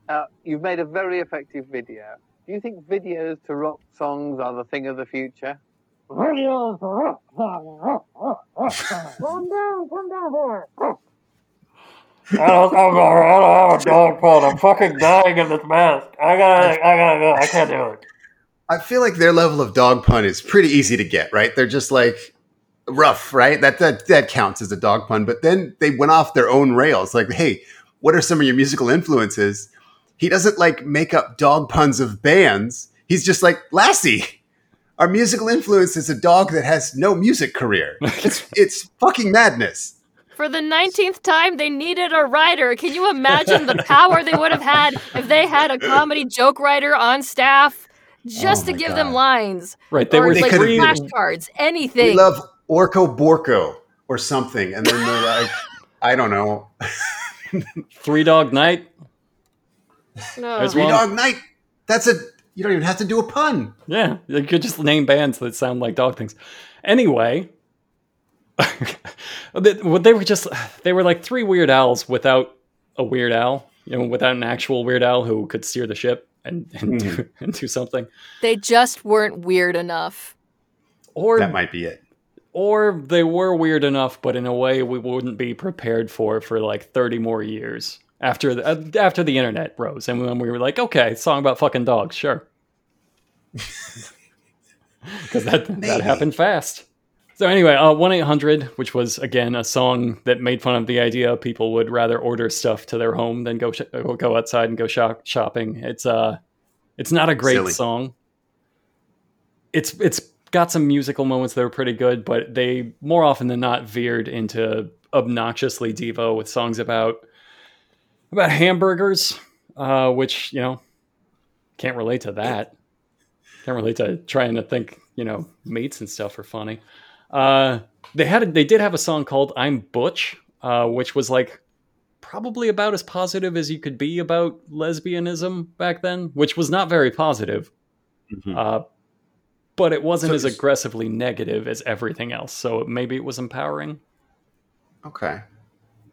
Uh, you've made a very effective video. Do you think videos to rock songs are the thing of the future? Videos are rough. Calm down, calm down, boy. I don't, I'm, I don't have a dog pod. I'm fucking dying in this mask. I gotta, I gotta go. I can't do it. I feel like their level of dog pun is pretty easy to get, right? They're just like rough, right? That that that counts as a dog pun. But then they went off their own rails. Like, hey, what are some of your musical influences? He doesn't like make up dog puns of bands. He's just like Lassie. Our musical influence is a dog that has no music career. It's it's fucking madness. For the 19th time, they needed a writer. Can you imagine the power they would have had if they had a comedy joke writer on staff just Oh to my give them lines? right. They or were They like could've three. been- flashcards, We anything. love Orco Borco or something, and then they're like, I don't know, Three Dog Night. no. There's Three one. Dog Night. That's a you don't even have to do a pun. Yeah, you could just name bands that sound like dog things. Anyway, they, they were just they were like three Weird Owls without a Weird Owl, you know, without an actual Weird Owl who could steer the ship. and and, hmm. do, and do something, They just weren't weird enough. or That might be it. Or they were weird enough, but in a way we wouldn't be prepared for for like thirty more years after the, uh, after the internet rose, and when we were like, okay, song about fucking dogs, sure, because that that happened fast. So anyway, uh, one eight hundred, which was again a song that made fun of the idea people would rather order stuff to their home than go sh- go outside and go shop- shopping. It's uh, it's not a great Silly. song. It's it's got some musical moments that were pretty good, but they more often than not veered into obnoxiously Devo with songs about about hamburgers, uh, which you know can't relate to that. Can't relate to trying to think, you know, meats and stuff are funny. Uh, they had a, they did have a song called "I'm Butch," uh, which was like probably about as positive as you could be about lesbianism back then, which was not very positive. Mhm. Uh, but it wasn't So as aggressively negative as everything else. So maybe it was empowering. Okay.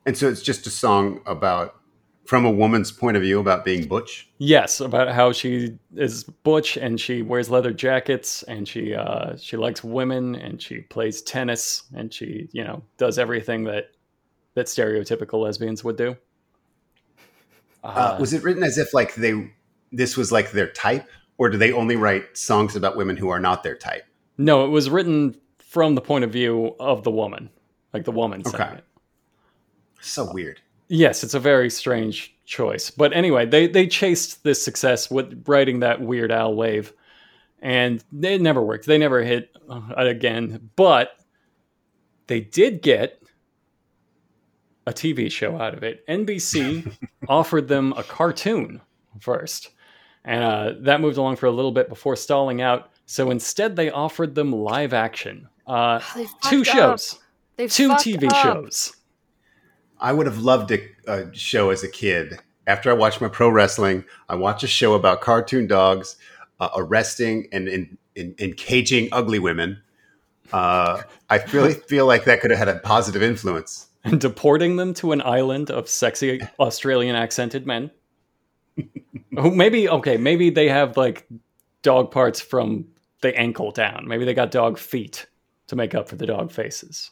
And so it's just a song about, from a woman's point of view, about being butch. Yes, about how she is butch and she wears leather jackets and she uh, she likes women and she plays tennis and she you know does everything that that stereotypical lesbians would do. Uh, was it written as if like they, this was like their type, or do they only write songs about women who are not their type? No, it was written from the point of view of the woman, like the woman saying Okay. it. So weird. Yes, it's a very strange choice. But anyway, they they chased this success with writing that Weird Al wave, and it never worked. They never hit uh, again. But they did get a TV show out of it. NBC offered them a cartoon first, and uh, that moved along for a little bit before stalling out. So instead, they offered them live action. Uh, two shows, two TV up. shows. I would have loved a, a show as a kid. After I watched my pro wrestling, I watched a show about cartoon dogs uh, arresting and in, in, in caging ugly women. Uh, I really feel like that could have had a positive influence. and deporting them to an island of sexy Australian accented men. Who maybe okay, maybe they have like dog parts from the ankle down. Maybe they got dog feet to make up for the dog faces.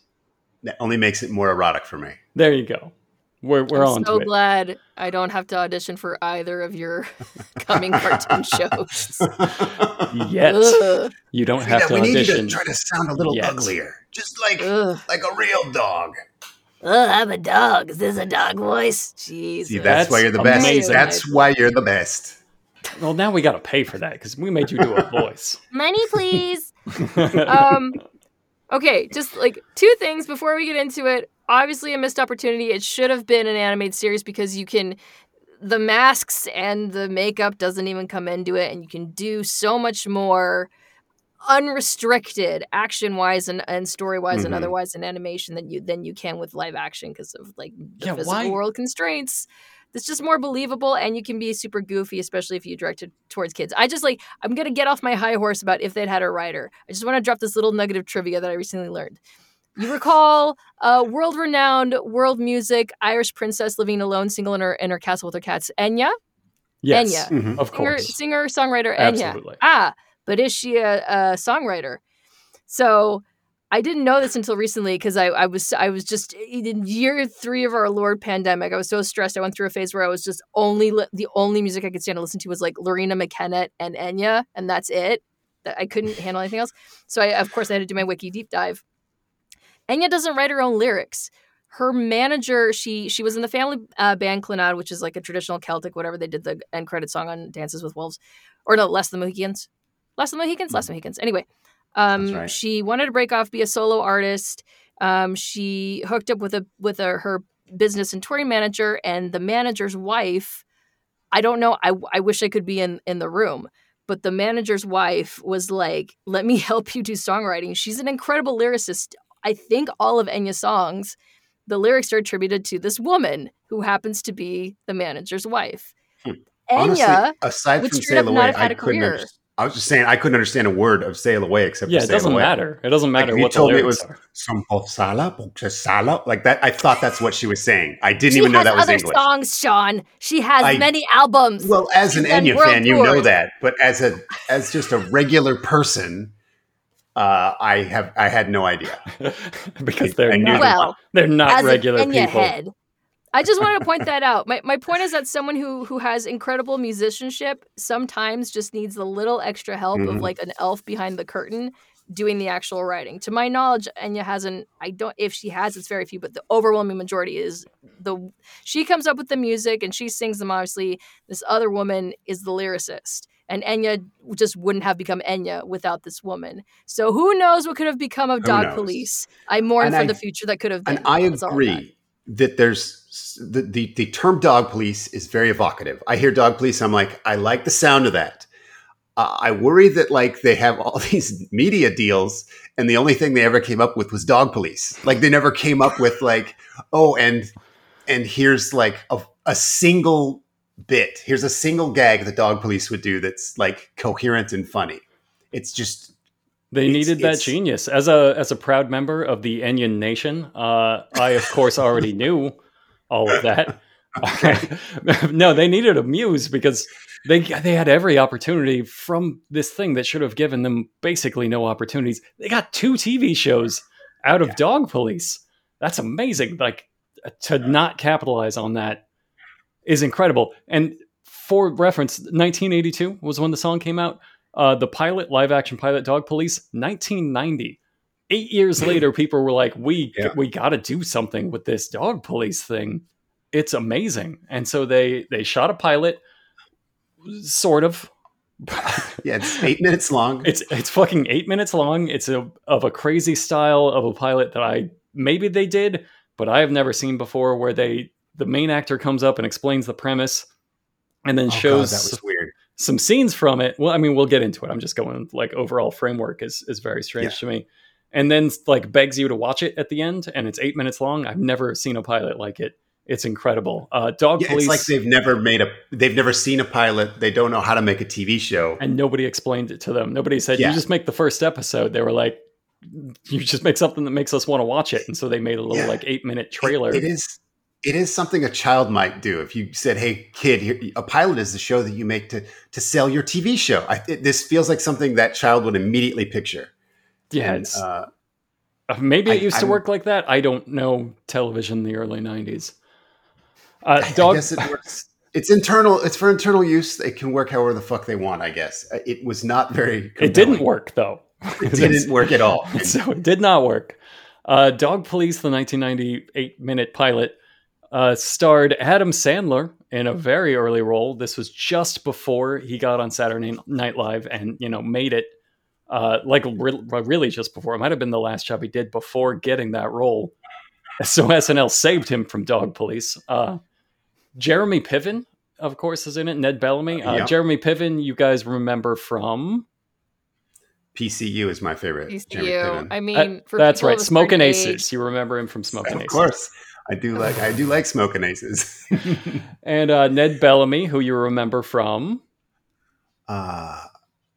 That only makes it more erotic for me. There you go. We're we're I'm on so to it. glad I don't have to audition for either of your coming cartoon shows. Yet Ugh, you don't have to we need you to try to sound a little yet. uglier, just like ugh. like a real dog. Ugh, I'm a dog. Is this a dog voice? Jeez. See, that's, That's why you're the best. amazing. That's why you're the best. Well, now we got to pay for that because we made you do a voice. Money, please. um, okay, just like two things before we get into it. Obviously, a missed opportunity. It should have been an animated series because you can. The masks and the makeup doesn't even come into it, and you can do so much more unrestricted action wise and, and story wise and Mhm. otherwise in animation than you than you can with live action because of like the Yeah, physical why- world constraints. It's just more believable and you can be super goofy, especially if you direct it towards kids. I just like I'm gonna get off my high horse about if they'd had a writer. I just want to drop this little nugget of trivia that I recently learned. You recall uh, world-renowned world music Irish princess living alone, single in her in her castle with her cats, Enya, yes, Enya. Mhm. of singer, course. singer songwriter Enya. Absolutely. Ah, but is she a, a songwriter? So I didn't know this until recently because I, I was I was just in year three of our Lord pandemic. I was so stressed. I went through a phase where I was just only the only music I could stand to listen to was like Loreena McKennitt and Enya, and that's it. That I couldn't handle anything else. So I of course I had to do my wiki deep dive. Enya doesn't write her own lyrics. Her manager, she she was in the family uh, band Clannad, which is like a traditional Celtic, whatever they did the end credit song on Dances with Wolves, or no, Less than Mohicans, Less than Mohicans, Less than Mohicans. Anyway, um, right. she wanted to break off, be a solo artist. Um, she hooked up with a with a, her business and touring manager, and the manager's wife. I don't know. I I wish I could be in in the room, but the manager's wife was like, "Let me help you do songwriting." She's an incredible lyricist. I think all of Enya's songs, the lyrics are attributed to this woman who happens to be the manager's wife. Hmm. Honestly, Enya aside would from Sail Away, have had I a couldn't career. have, I was just saying I couldn't understand a word of sail away except Yeah, for it sail doesn't away. matter. It doesn't Like, matter if you what the told me it was are. some sala, sala, like that. I thought that's what she was saying. I didn't She even know that was other English. songs, Sean. She has I- many albums. Well, as an She's done Enya world fan, you know that, but as a as just a regular person, uh, I have I had no idea. because they're knew not, the- Well, they're not as regular an Enya people. head. I just wanted to point that out. My my point is that someone who who has incredible musicianship sometimes just needs a little extra help of Mhm. like an elf behind the curtain doing the actual writing. To my knowledge, Enya hasn't. I don't. If she has, it's very few. But the overwhelming majority is the. She comes up with the music and she sings them. Obviously, this other woman is the lyricist. And Enya just wouldn't have become Enya without this woman. So who knows what could have become of Who Dog knows? Police? I mourn And for I- the future that could have been. And I That's agree that there's the, the the term dog police is very evocative. I hear dog police, I'm like, I like the sound of that. Uh, I worry that like they have all these media deals, and the only thing they ever came up with was dog police. Like they never came up with like, oh, and and here's like a, a single bit. Here's a single gag that dog police would do that's like coherent and funny. It's just They It's- needed that genius. As a as a proud member of the Enyan Nation, uh, I of course already knew all of that. no, they needed a muse because they they had every opportunity from this thing that should have given them basically no opportunities. They got two TV shows out of Yeah. Dog Police. That's amazing. Like to not capitalize on that is incredible. And for reference, 1982 was when the song came out. Uh, the pilot, live action pilot, Dog Police, 1990. Eight years later, people were like, "We Yeah. we got to do something with this Dog Police thing. It's amazing." And so they they shot a pilot, sort of. yeah, it's eight minutes long. It's it's fucking eight minutes long. It's a of a crazy style of a pilot that I maybe they did, but I have never seen before. Where they the main actor comes up and explains the premise, and then Oh, God, shows that was weird. some scenes from it. Well, I mean, we'll get into it. I'm just going like overall framework is is very strange Yeah. to me, and then like begs you to watch it at the end, and it's eight minutes long. I've never seen a pilot like it. It's incredible. Uh, Dog Yeah, Police, it's like they've never made a they've never seen a pilot. They don't know how to make a TV show. and nobody explained it to them. Nobody said Yeah. you just make the first episode. They were like, you just make something that makes us want to watch it, and so they made a little Yeah. like eight minute trailer. It- it is it is something a child might do. If you said, "Hey, kid, here, a pilot is the show that you make to to sell your TV show." I, it, this feels like something that child would immediately picture. Yeah, And, uh, Uh, Maybe it I- used to I'm- work like that. I don't know television in the early '90s. Uh, I dog, guess it works. It's internal. It's for internal use. It can work however the fuck they want. I guess Uh, it was not very. it didn't work though. It didn't work at all. so it did not work. Uh, Dog Police, the 1998 minute pilot, uh, starred Adam Sandler in a very early role. This was just before he got on Saturday Night Live and you know made it. Uh, like re- really just before it might have been the last job he did before getting that role. So SNL saved him from Dog Police. Uh, Jeremy Piven, of course, is in it. Ned Bellamy. Uh, Yeah. Jeremy Piven, you guys remember from PCU is my favorite. Jeremy PCU. Piven. I mean, Uh, that's right. of a Smoking Aces. age- You remember him from Smoking of Aces. Of course, I do like. I do like smoking aces. And uh, Ned Bellamy, who you remember from. uh,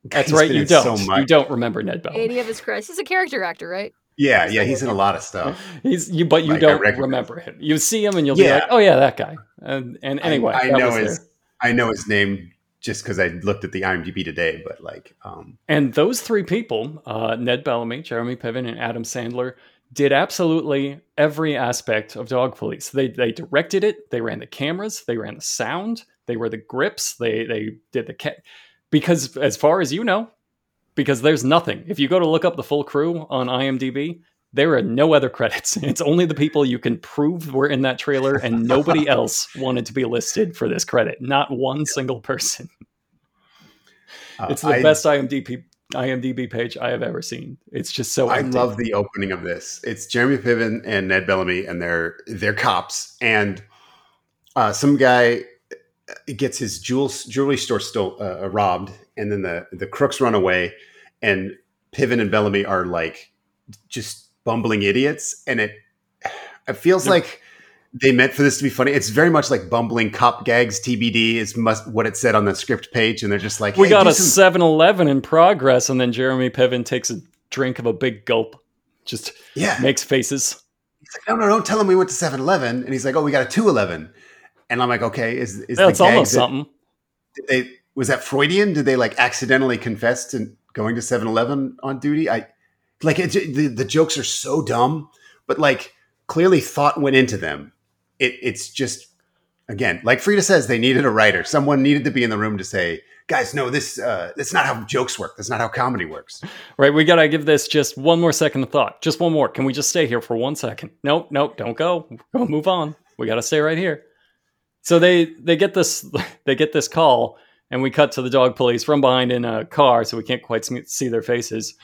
That's he's right. You don't. So much. you don't remember Ned Bellamy. Any of his credits. He's a character actor, right? Yeah, yeah, he's in a lot of stuff. He's you, but you Like, don't remember him. You see him and you'll be like, "Oh yeah, that guy." And, and anyway, I, I know his. there. I know his name just because I looked at the IMDb today. But like, um, And those three people, uh, Ned Bellamy, Jeremy Piven, and Adam Sandler, did absolutely every aspect of Dog Police. They they directed it, they ran the cameras, they ran the sound, they were the grips, they they did the ca- because as far as you know, because there's nothing. If you go to look up the full crew on IMDb, there are no other credits. It's only the people you can prove were in that trailer, and nobody else wanted to be listed for this credit. Not one single person. uh, It's the I, best IMDb IMDb page I have ever seen. It's just so I empty. love the opening of this. It's Jeremy Piven and Ned Bellamy, and they're they're cops, and uh, some guy gets his jewels jewelry store stole, uh, robbed, and then the the crooks run away, and Piven and Bellamy are like just bumbling idiots, and it it feels like they meant for this to be funny. It's very much like bumbling cop gags. TBD is must what it said on the script page, and they're just like, we got a some- 7 Eleven in progress, and then Jeremy Piven takes a drink of a big gulp, just yeah. makes faces. He's like, no, no, don't tell him we went to 7-Eleven. And he's like, oh, we got a 2-Eleven. And I'm like, okay, is is That's the gag almost that- something. did they was that Freudian? Did they like accidentally confess to going to 7-Eleven on duty? I like it, the the jokes are so dumb, but like clearly thought went into them. It it's just again, like Fryda says, they needed a writer. Someone needed to be in the room to say, guys, no, this uh, that's not how jokes work. That's not how comedy works. Right, we gotta give this just one more second of thought. Just one more. Can we just stay here for one second? Nope, nope, don't go. Go move on. We gotta stay right here. So they they get this they get this call, and we cut to the dog police from behind in a car, so we can't quite see their faces.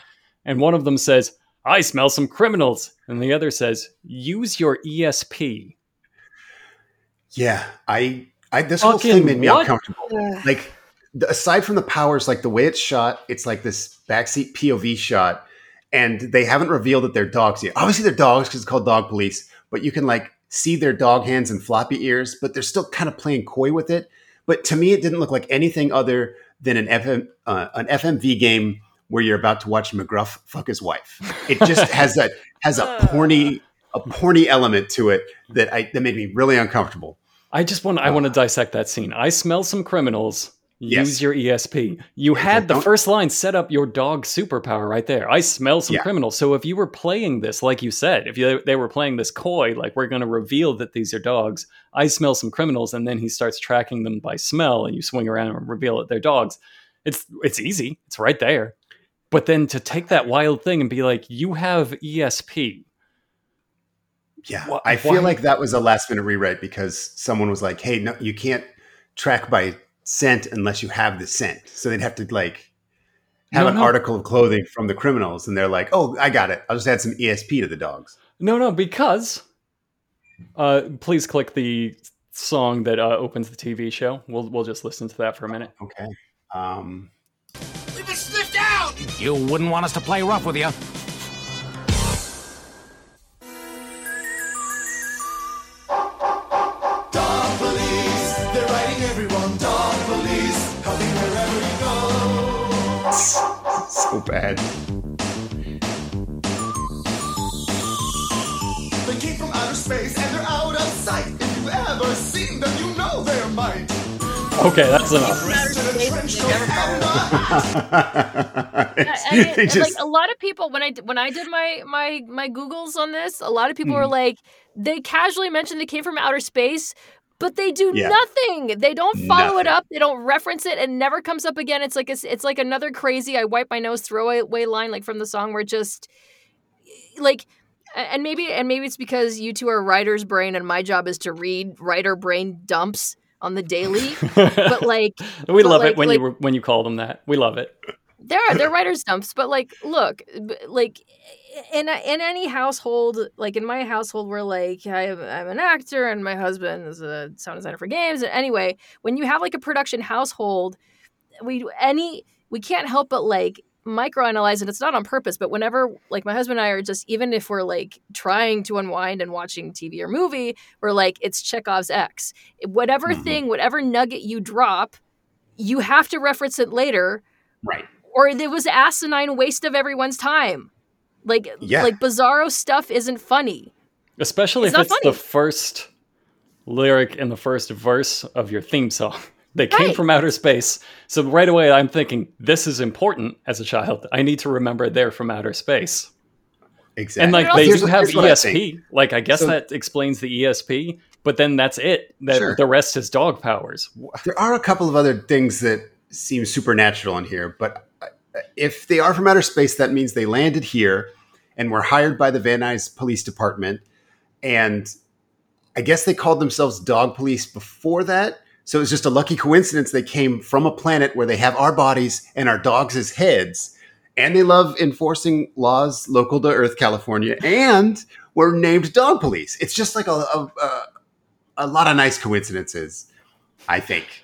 And one of them says, "I smell some criminals," and the other says, "Use your ESP." Yeah, I I this whole Fucking thing made me what? uncomfortable. like aside from the powers like the way it's shot it's like this backseat pov shot and they haven't revealed that they're dogs yet obviously they're dogs because it's called dog police but you can like see their dog hands and floppy ears but they're still kind of playing coy with it but to me it didn't look like anything other than an FM, uh, an fmv game where you're about to watch mcgruff fuck his wife it just has that has a porny a porny element to it that i that made me really uncomfortable I just want I want to dissect that scene. I smell some criminals. Use your ESP. You had the first line set up your dog superpower right there. I smell some Yeah. criminals. So if you were playing this, like you said, if you, they were playing this coy, like we're going to reveal that these are dogs, I smell some criminals, and then he starts tracking them by smell, and you swing around and reveal that they're dogs. It's it's easy. It's right there. But then to take that wild thing and be like, you have ESP. Yeah, I feel why- like that was a last minute rewrite because someone was like, "Hey, no, you can't track by scent unless you have the scent." So they'd have to like have No, an no. article of clothing from the criminals, and they're like, "Oh, I got it. I'll just add some ESP to the dogs." No, no, because uh, please click the song that uh, opens the TV show. We'll we'll just listen to that for a minute. Okay. Um, We've been sniffed out! You wouldn't want us to play rough with you. So bad. They came from outer space and they're out of sight. If you've ever seen them, you know they're mine. Okay, that's enough. Dressed in a trench coat and a I, I mean, just- like a lot of people when I d- when I did my my my Googles on this, a lot of people Hmm. were like, they casually mentioned they came from outer space, but they do Yeah. nothing. They don't follow it up. They don't reference it. It never comes up again. It's like a, it's like another crazy. I wipe my nose throwaway line like from the song where just eh, like. And maybe and maybe it's because you two are writer's brain and my job is to read writer brain dumps on the daily. but like we but love like- it when like- you were, when you call them that. We love it. there are they're writers dumps but like look like in a, in any household like in my household where like I am, I'm an actor and my husband is a sound designer for games And anyway when you have like a production household we any we can't help but like microanalyze and it's not on purpose but whenever like my husband and I are just even if we're like trying to unwind and watching TV or movie we're like it's Chekhov's X whatever Mhm. thing whatever nugget you drop you have to reference it later right. or it was asinine waste of everyone's time. Like Yeah. like bizarro stuff isn't funny. Especially It's if it's funny. the first lyric in the first verse of your theme song. They came Right. from outer space. So right away I'm thinking this is important as a child. I need to remember they're from outer space. Exactly. And like But they do have here's what I ESP. Like I guess So- that explains the ESP, but then that's it. That Sure. the rest is dog powers. There are a couple of other things that seem supernatural in here, but uh, if they are from outer space, that means they landed here and we were hired by the Van Nuys Police Department. And I guess they called themselves dog police before that. So it's just a lucky coincidence they came from a planet where they have our bodies and our dogs as heads. And they love enforcing laws local to Earth, California, and were named dog police. It's just like a, a, a, a lot of nice coincidences, I think.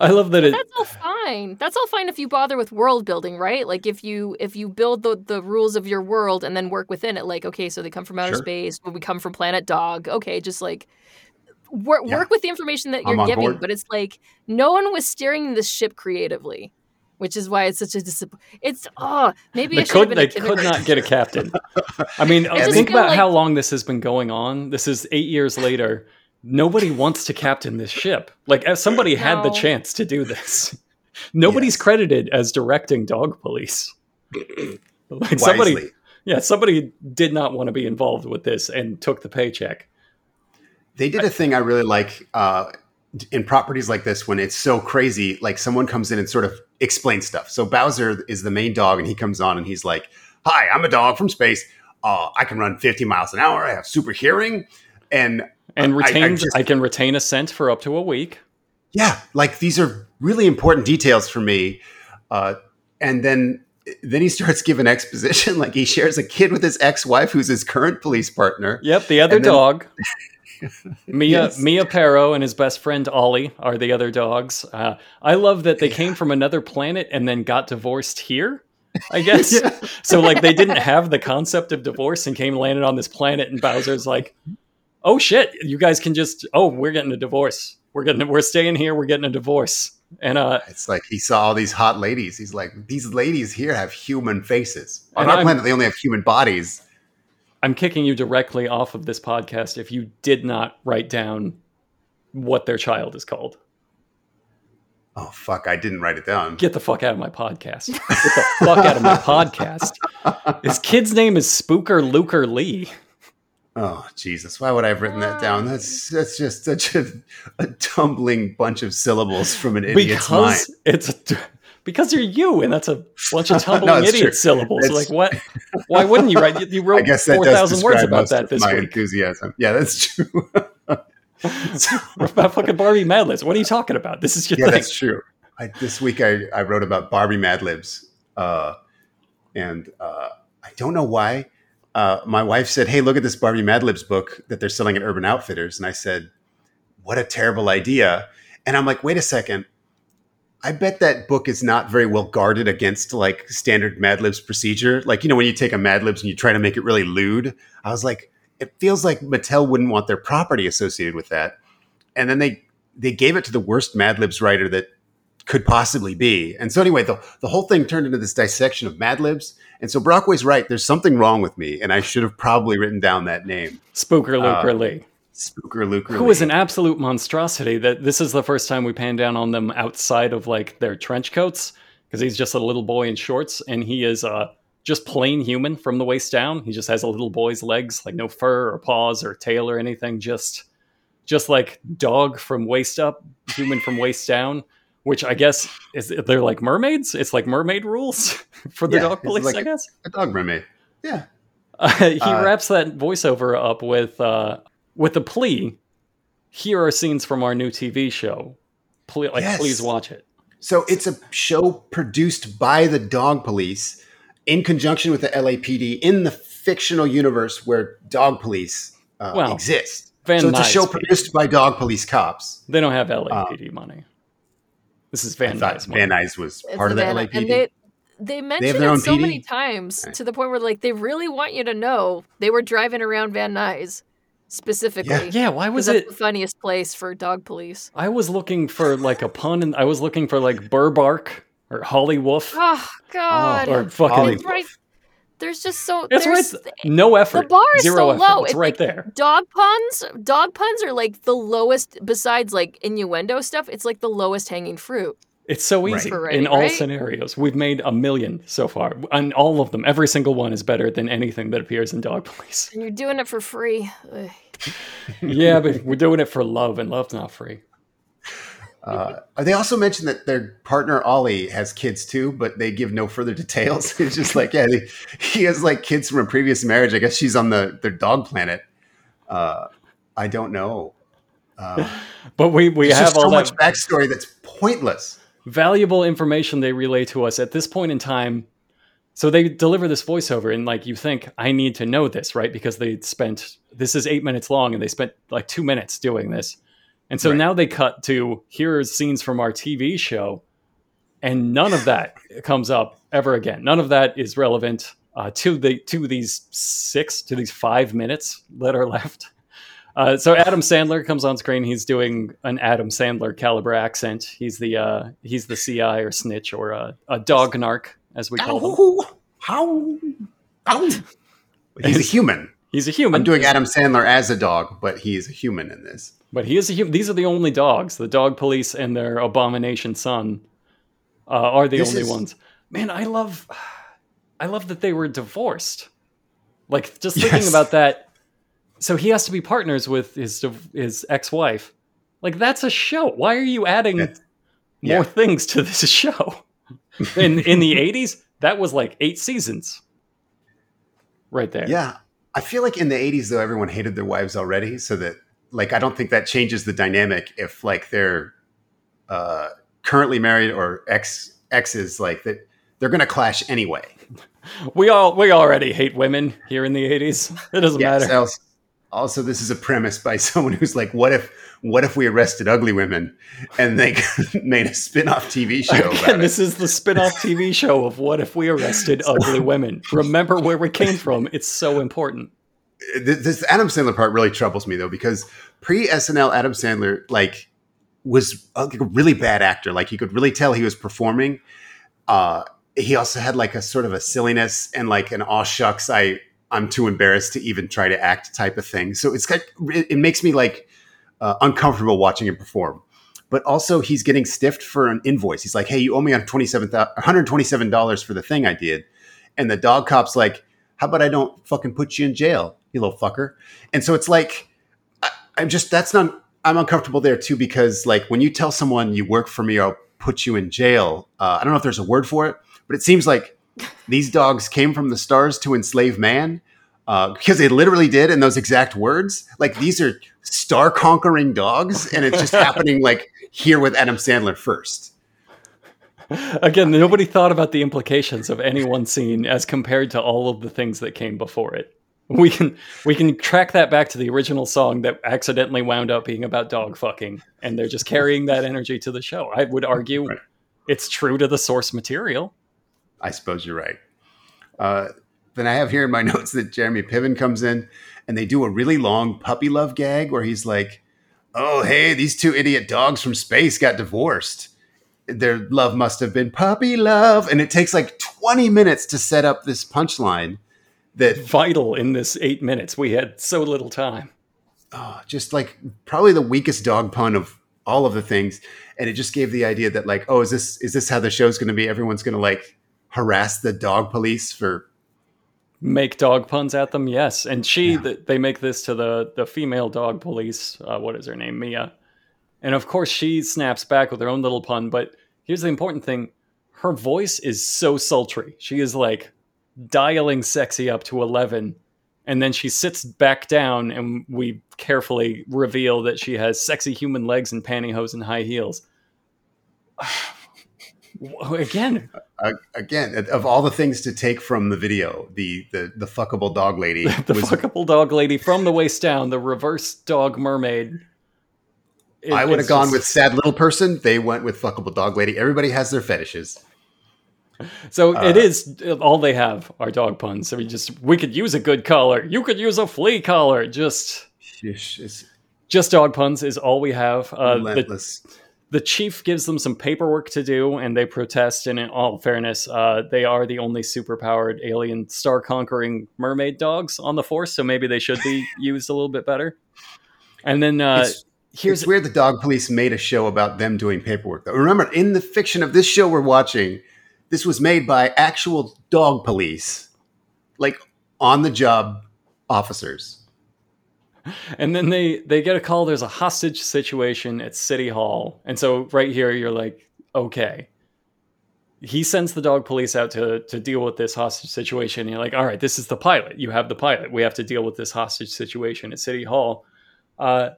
I love that it That's all fine. That's all fine if you bother with world building, right? Like if you if you build the the rules of your world and then work within it. Like okay, so they come from outer Sure. space, but we come from planet Dog. Okay, just like work Yeah. work with the information that you're giving. board. But it's like no one was steering this ship creatively, which is why it's such a disappointment. It's oh maybe They have could they could not get a captain. I mean, I think about how long this has been going on. This is eight years later. Nobody wants to captain this ship. Like as somebody had the chance to do this. Nobody's Yes. credited as directing Dog Police. like somebody, Wisely. yeah, somebody did not want to be involved with this and took the paycheck. They did a thing I really like uh, in properties like this when it's so crazy. Like someone comes in and sort of explains stuff. So Bowser is the main dog, and he comes on and he's like, "Hi, I'm a dog from space. Uh, I can run 50 miles an hour. I have super hearing, and And I- I retained, I, can retain a scent for up to a week. yeah, like these are really important details for me." Uh, and then then he starts giving exposition. Like he shares a kid with his ex-wife, who's his current police partner. Yep, the other then- dog. Mia Yes. Mia Perro and his best friend Ollie are the other dogs. Uh, I love that they came from another planet and then got divorced here. I guess so. Like they didn't have the concept of divorce and came landed on this planet, and Bowser's like, "Oh shit, you guys can just oh we're getting a divorce. We're getting we're staying here. We're getting a divorce." And uh, It's like he saw all these hot ladies. He's like, these ladies here have human faces. On our I'm- planet, they only have human bodies. I'm kicking you directly off of this podcast if you did not write down what their child is called. Oh fuck! I didn't write it down. Get the fuck out of my podcast. Get the fuck out of my podcast. His kid's name is Spooker Luker Lee. Oh Jesus! Why would I have written that down? That's that's just such a, a tumbling bunch of syllables from an idiot's mind. It's a, because you're you, and that's a bunch of tumbling No, idiot true. syllables. It's- like what? Why wouldn't you write? You- wrote four thousand words about that this my week. enthusiasm. Yeah, that's true. about fucking Barbie Mad Libs. What are you talking about? This is your yeah, thing. that's true. I, this week I, I wrote about Barbie Mad Libs, uh, and uh, I don't know why. Uh, my wife said, "Hey, look at this Barbie Mad Libs book that they're selling at Urban Outfitters," and I said, "What a terrible idea!" And I'm like, "Wait a second. I bet that book is not very well guarded against like standard Mad Libs procedure. Like, you know, when you take a Mad Libs and you try to make it really lewd, I was like, it feels like Mattel wouldn't want their property associated with that. And then they they gave it to the worst Mad Libs writer that could possibly be. And so anyway, the the whole thing turned into this dissection of Mad Libs. And so Brockway's right. There's something wrong with me, and I should have probably written down that name, Spooker Luker Uh, Lee. Spooker Luker. who is an absolute monstrosity that this is the first time we pan down on them outside of like their trench coats because he's just a little boy in shorts and he is uh just plain human from the waist down he just has a little boy's legs like no fur or paws or tail or anything just just like dog from waist up human from waist down which i guess is they're like mermaids it's like mermaid rules for the Yeah, dog police like i guess a dog mermaid. Yeah. uh, he Uh, wraps that voiceover up with uh, with a plea. Here are scenes from our new TV show. Ple- like, Yes. please watch it. So it's a show produced by the Dog Police in conjunction with the LAPD in the fictional universe where Dog Police uh, Well, exist. Van so it's a show Nuys, produced by Dog Police cops. They don't have LAPD money. This is Van Nuys. Van Nuys was It's part of the Van- LAPD. And they they mention their it own so PD? many times to the point where like they really want you to know they were driving around Van Nuys specifically. Yeah, why was 'Cause that's it? the funniest place for dog police? I was looking for like a pun, and I was looking for like Burbark or Holly Wolf Oh God! or fucking. It's right. There's just so It's right. there's th- no effort. the bar is Zero so effort. low. It's It's right like there. Dog puns, dog puns are like the lowest. Besides like innuendo stuff, it's like the lowest hanging fruit. It's so Right. easy For in writing, all right? scenarios. We've made a million so far, and all of them, every single one is better than anything that appears in Dog Police. And you're doing it for free. Yeah, but we're doing it for love, and love's not free. Uh, they also mentioned that their partner Ollie has kids too, but they give no further details. It's just like, yeah, they, he has like kids from a previous marriage. I guess she's on the their dog planet. Uh, I don't know. Uh, But we we have all so much backstory that's pointless. valuable information they relay to us at this point in time. So they deliver this voiceover, and like you think, I need to know this, right? Because they spent this is eight minutes long, and they spent like two minutes doing this, and so Right. now they cut to here are scenes from our TV show. and none of that comes up ever again. None of that is relevant uh, to the to these six to these five minutes that are left. Uh, so Adam Sandler comes on screen. He's doing an Adam Sandler caliber accent. He's the uh, he's the CI or snitch or a, a dog narc as we call him. How? How? He's a human. He's a human. I'm doing Adam Sandler as a dog, but he's a human in this. But he is a human. These are the only dogs. The dog police and their abomination son uh, are the This only is- ones. Man, I love, I love that they were divorced. Like just thinking Yes. about that. So he has to be partners with his his ex wife. Like that's a show. Why are you adding That's- more yeah. things to this show? In in the eighties, that was like eight seasons. Right there. Yeah. I feel like in the 80s, though, everyone hated their wives already. So that, like, I don't think that changes the dynamic if, like, they're uh, currently married or ex exes, like, that they're going to clash anyway. We all we already hate women here in the eighties. It doesn't Yes. matter. Also, also, this is a premise by someone who's like, what if, what if we arrested ugly women and they made a spin off TV show Again, this it? is the spin-off TV show of what if we arrested ugly women. Remember where we came from. It's so important. This, Adam Sandler part really troubles me, though, because pre SNL Adam Sandler, like, was a, like, a really bad actor. Like, you could really tell he was performing. Uh, he also had like a sort of a silliness and like an aw shucks, I I'm too embarrassed to even try to act type of thing. So it's like it, makes me like uh, uncomfortable watching him perform. But also, he's getting stiffed for an invoice. He's like, "Hey, you owe me on twenty seven one hundred twenty seven dollars for the thing I did," and the dog cop's like, "How about I don't fucking put you in jail, you little fucker?" And so it's like, I, I'm just that's not. I'm uncomfortable there too because like when you tell someone you work for me, I'll put you in jail. Uh, I don't know if there's a word for it, but it seems like these dogs came from the stars to enslave man uh, because they literally did in those exact words. Like these are star conquering dogs, and it's just happening like here with Adam Sandler first. Again, nobody thought about the implications of any one scene as compared to all of the things that came before it. We can we can track that back to the original song that accidentally wound up being about dog fucking, and they're just carrying that energy to the show. I would argue Right. it's true to the source material. I suppose you're right. Uh, then I have here in my notes that Jeremy Piven comes in and they do a really long puppy love gag where he's like, "Oh, hey, these two idiot dogs from space got divorced. Their love must have been puppy love." And it takes like 20 minutes to set up this punchline that Vital in this eight minutes. We had so little time. oh, just like probably the weakest dog pun of all of the things. And it just gave the idea that like oh is this is this how the show's going to be? Everyone's going to like harass the dog police for make dog puns at them? Yes. And she Yeah. th- they make this to the the female dog police uh, what is her name? Mia. And of course she snaps back with her own little pun but here's the important thing. Her voice is so sultry. She is like dialing sexy up to 11 and then she sits back down and we carefully reveal that she has sexy human legs and pantyhose and high heels. Again. Uh, again of all the things to take from the video the the, the fuckable dog lady the was fuckable dog lady from the waist down, the reverse dog mermaid. It- i would have gone just- with sad little person. They went with fuckable dog lady. Everybody has their fetishes So it uh, is all they have are dog puns. So we just we could use a good collar. You could use a flea collar. Just Sheesh, just dog puns is all we have. Uh, the, relentless the chief gives them some paperwork to do, and they protest. And in all fairness, uh, they are the only superpowered alien star conquering mermaid dogs on the force. So maybe they should be used a little bit better. And then uh, It's- here's it's weird the dog police made a show about them doing paperwork though remember in the fiction of this show we're watching this was made by actual dog police like on the job officers And then they they get a call. There's a hostage situation at City Hall, and so right here you're like, okay. He sends the dog police out to to deal with this hostage situation. And you're like, all right, this is the pilot. You have the pilot. We have to deal with this hostage situation at City Hall. Uh,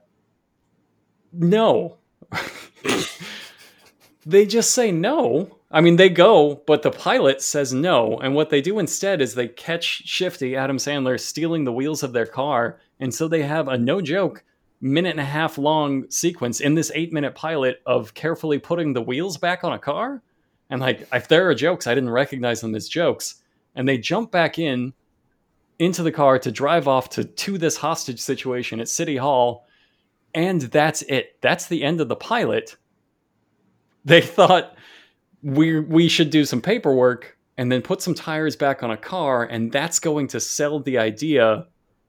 no, they just say no. I mean, they go, but the pilot says no. And what they do instead is they catch Shifty, Adam Sandler, stealing the wheels of their car. And so they have a no joke minute and a half long sequence in this eight minute pilot of carefully putting the wheels back on a car. And like, if there are jokes, I didn't recognize them as jokes. And they jump back in into the car to drive off to to this hostage situation at City Hall, and that's it. That's the end of the pilot. They thought we we should do some paperwork and then put some tires back on a car, and that's going to sell the idea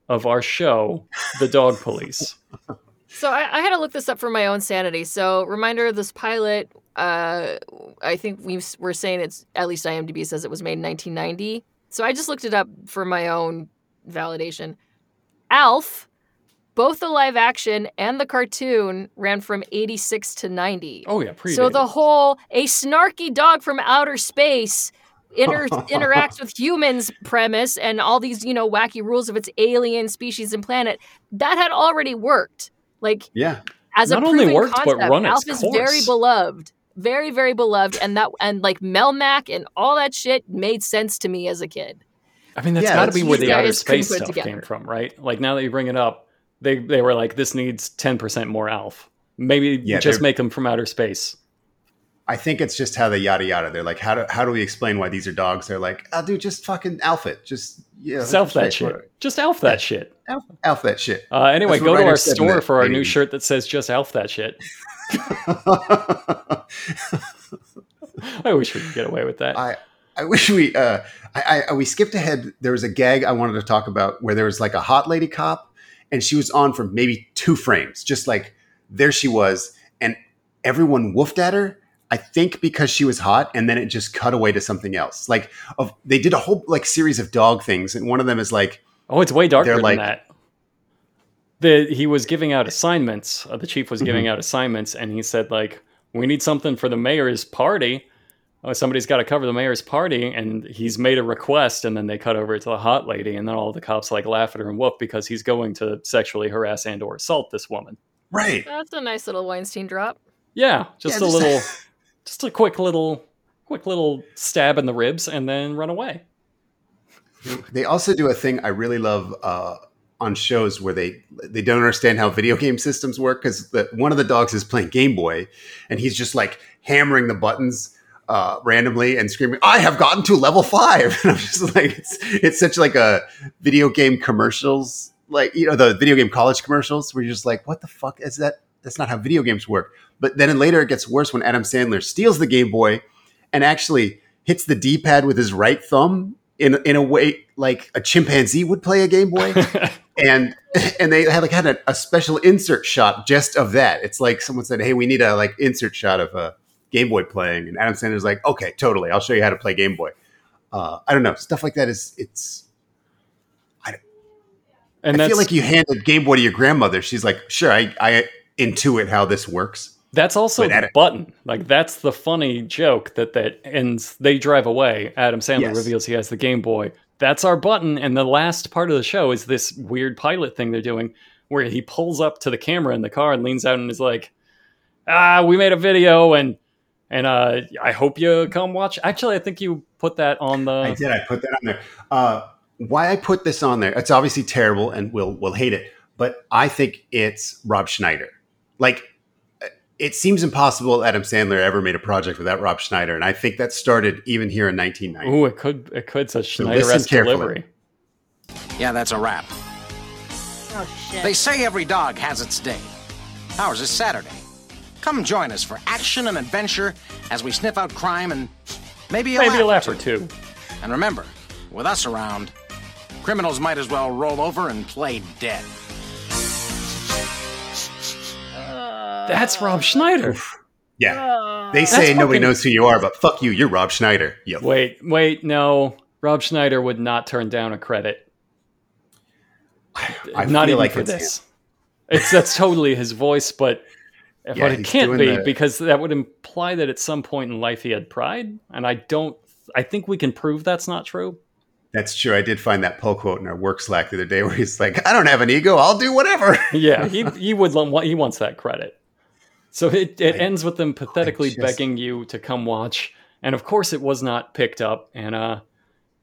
of our show, The Dog Police. So I, I had to look this up for my own sanity. So reminder: of this pilot, uh, I think we s- were saying it's at least IMDb says it was made in 1990. So I just looked it up for my own validation. Alf, both the live action and the cartoon ran from 86 to 90. Oh yeah, pre. So the whole a snarky dog from outer space inter- interacts with humans premise and all these you know wacky rules of its alien species and planet that had already worked. Like Yeah. as Not a only proven worked, but concept, run its Alf is very beloved, very very beloved, and that and like Melmac and all that shit made sense to me as a kid. I mean, that's Yeah, got to be where the outer space stuff together. came from, right? Like now that you bring it up, they they were like, this needs ten percent more Alf. Maybe Yeah, just make them from outer space. I think it's just how they yada yada. They're like, how do how do we explain why these are dogs? They're like, oh, dude, just fucking alpha it. Just yeah, Self that shit. Just Alf that shit. Alpha that shit. Uh, anyway, go to our writers said in store for our new shirt that says just Alf that shit. I wish we could get away with that. I I wish we uh I, I we skipped ahead. There was a gag I wanted to talk about where there was like a hot lady cop, and she was on for maybe two frames, just like there she was, and everyone woofed at her. I think because she was hot, and then it just cut away to something else. Like of they did a whole like series of dog things, and one of them is like oh, it's way darker than like- that. The, he was giving out assignments. Uh, the chief was Mm-hmm. giving out assignments, and he said like, "We need something for the mayor's party." Oh, somebody's got to cover the mayor's party, and he's made a request, and then they cut over to the hot lady, and then all the cops like laugh at her and whoop because he's going to sexually harass and or assault this woman. right. That's a nice little Weinstein drop. Yeah, just Yeah, a just- little, just a quick little, quick little stab in the ribs, and then run away. They also do a thing I really love uh, on shows where they they don't understand how video game systems work because one of the dogs is playing Game Boy and he's just like hammering the buttons uh, randomly and screaming, "I have gotten to level five. And I'm just like, it's it's such like a video game commercials, like you know the video game college commercials where you're just like, what the fuck is that? That's not how video games work. But then later it gets worse when Adam Sandler steals the Game Boy and actually hits the D-pad with his right thumb in in a way like a chimpanzee would play a Game Boy. and and they had like had a, a special insert shot just of that. It's like someone said, "Hey, we need a like insert shot of a Game Boy playing," and Adam Sandler's like, "Okay, totally. I'll show you how to play Game Boy." Uh, I don't know stuff like that is it's. I, don't and I feel like you handed Game Boy to your grandmother. She's like, "Sure, I I intuit how this works." that's also the Adam- button. Like that's the funny joke that that ends. They drive away. Adam Sandler Yes. reveals he has the Game Boy. That's our button, and the last part of the show is this weird pilot thing they're doing, where he pulls up to the camera in the car and leans out and is like, "Ah, we made a video, and and uh, I hope you come watch." Actually, I think you put that on the. I did. I put that on there. Uh, why I put this on there? It's obviously terrible, and we'll we'll hate it. But I think it's Rob Schneider. Like, it seems impossible Adam Sandler ever made a project without Rob Schneider, and I think that started even here in 1990. Ooh, it could it could such Schneider-esque carefully. delivery. Yeah, that's a wrap. Oh shit. They say every dog has its day. Ours is Saturday. Come join us for action and adventure as we sniff out crime and maybe a Maybe a laugh laugh or two. And remember, with us around, criminals might as well roll over and play dead. That's Rob Schneider. Yeah, they say nobody fucking- knows who you are, but fuck you, you're Rob Schneider. You Wait, wait, no. Rob Schneider would not turn down a credit. I not feel even like for it's this. It's that's totally his voice, but Yeah, but it can't be the- because that would imply that at some point in life he had pride, and I don't. I think we can prove that's not true. That's true. I did find that pull quote in our work Slack the other day where he's like, "I don't have an ego. I'll do whatever." Yeah, he he would he wants that credit. So it it I- ends with them pathetically just- begging you to come watch, and of course it was not picked up, and uh,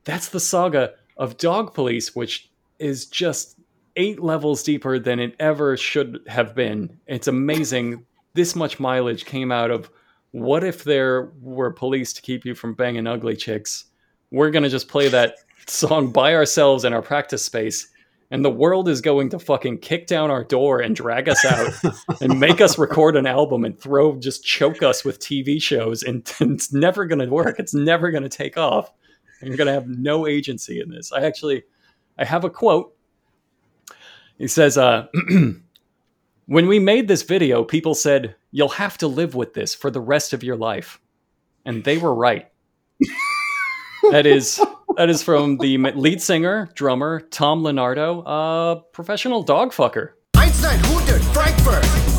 that's the saga of Dog Police, which is just eight levels deeper than it ever should have been. It's amazing. This much mileage came out of what if there were police to keep you from banging ugly chicks? We're gonna just play that song by ourselves in our practice space, and the world is going to fucking kick down our door and drag us out and make us record an album and throw just choke us with TV shows, and, it's never gonna work. It's never gonna take off. And you're gonna have no agency in this. I actually, I have a quote. He says, uh, When we made this video, people said, You'll have to live with this for the rest of your life. And they were right. that is that is from the lead singer, drummer, Tom Leonardo, a professional dog fucker. Einstein, Hunter, Frankfurt.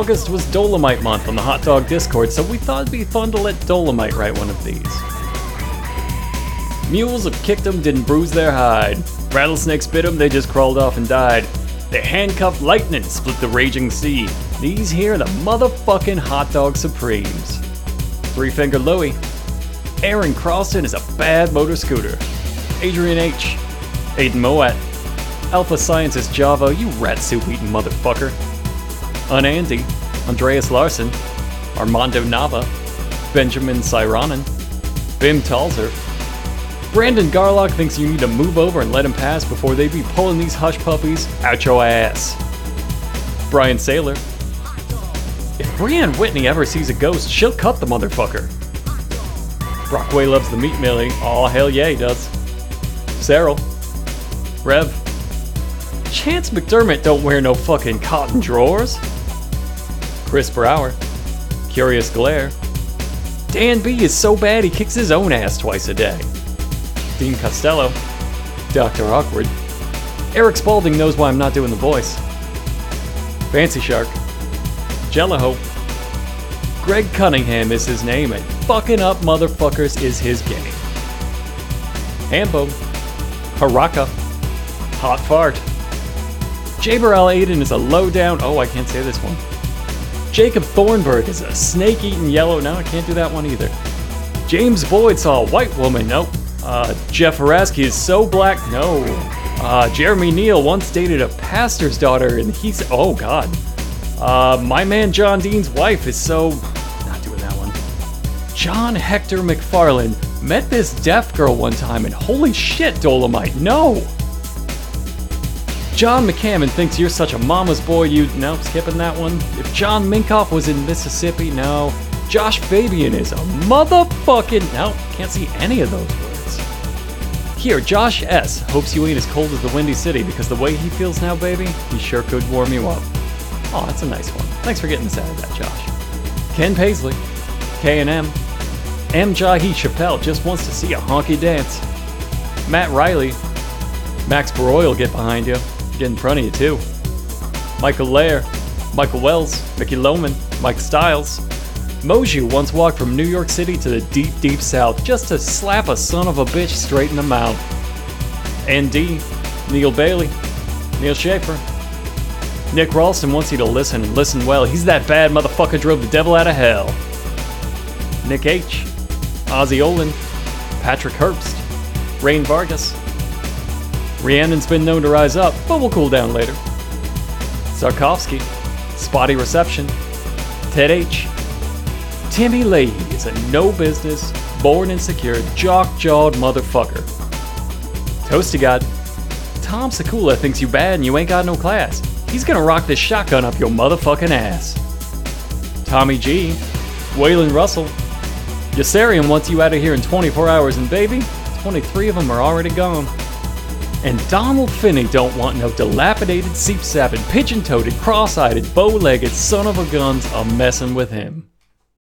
August was Dolemite month on the Hot Dog Discord, so we thought it'd be fun to let Dolemite write one of these. Mules have kicked 'em, didn't bruise their hide. Rattlesnakes bit bit 'em, they just crawled off and died. They handcuffed lightning, split the raging sea. These here are the motherfucking Hot Dog Supremes. Three Finger Louie. Aaron Croston is a bad motor scooter. Adrian H. Aiden Moat. Alpha Scientist Java, you rat soup eating motherfucker. Unandy, Andreas Larson, Armando Nava, Benjamin Cyronen, Bim Talzer. Brandon Garlock thinks you need to move over and let him pass before they be pulling these hush puppies out your ass. Brian Saylor. If Brianne Whitney ever sees a ghost, she'll cut the motherfucker. Brockway loves the meat millie. Aw, hell yeah, he does. Cyril. Rev. Chance McDermott don't wear no fucking cotton drawers. Chris Brower. Curious Glare. Dan B is so bad he kicks his own ass twice a day. Dean Costello. Dr. Awkward. Eric Spalding knows why I'm not doing the voice. Fancy Shark. Jello Greg Cunningham is his name, and fucking up motherfuckers is his game. Hambo. Haraka. Hot Fart. Jaberl Aiden is a low down. Oh, I can't say this one. Jacob Thornburg is a snake eating yellow. No, I can't do that one either. James Boyd saw a white woman. Nope. Uh, Jeff Haraski is so black. No. Uh, Jeremy Neal once dated a pastor's daughter, and he's. Oh, God. Uh, my man John Dean's wife is so. Not doing that one. John Hector McFarlane met this deaf girl one time, and holy shit, Dolemite, no! John McCammon thinks you're such a mama's boy, you. No, skipping that one. If John Minkoff was in Mississippi, no. Josh Fabian is a motherfucking. No, can't see any of those words. Here, Josh S. hopes you ain't as cold as the Windy City because the way he feels now, baby, he sure could warm you up. Oh, that's a nice one. Thanks for getting us out of that, Josh. Ken Paisley, K&M, M. Jahi Chappelle just wants to see a honky dance. Matt Riley, Max Baroy will get behind you, get in front of you too. Michael Lair, Michael Wells, Mickey Lohman, Mike Stiles. Moju once walked from New York City to the deep, deep south just to slap a son of a bitch straight in the mouth. ND, Neil Bailey, Neil Schaefer. Nick Ralston wants you to listen and listen well. He's that bad motherfucker drove the devil out of hell. Nick H, Ozzy Olin, Patrick Herbst, Rain Vargas. Rhiannon's been known to rise up, but will cool down later. Zarkovsky, Spotty Reception, Ted H. Timmy Leahy is a no business, born insecure, jock jawed motherfucker. Toasty God, Tom Sakula thinks you bad and you ain't got no class. He's gonna rock this shotgun up your motherfucking ass. Tommy G, Waylon Russell, Yassarian wants you out of here in 24 hours, and baby, 23 of them are already gone. And Donald Finney don't want no dilapidated, seep-sapping, pigeon-toed, cross-eyed, bow-legged son of a guns a messing with him.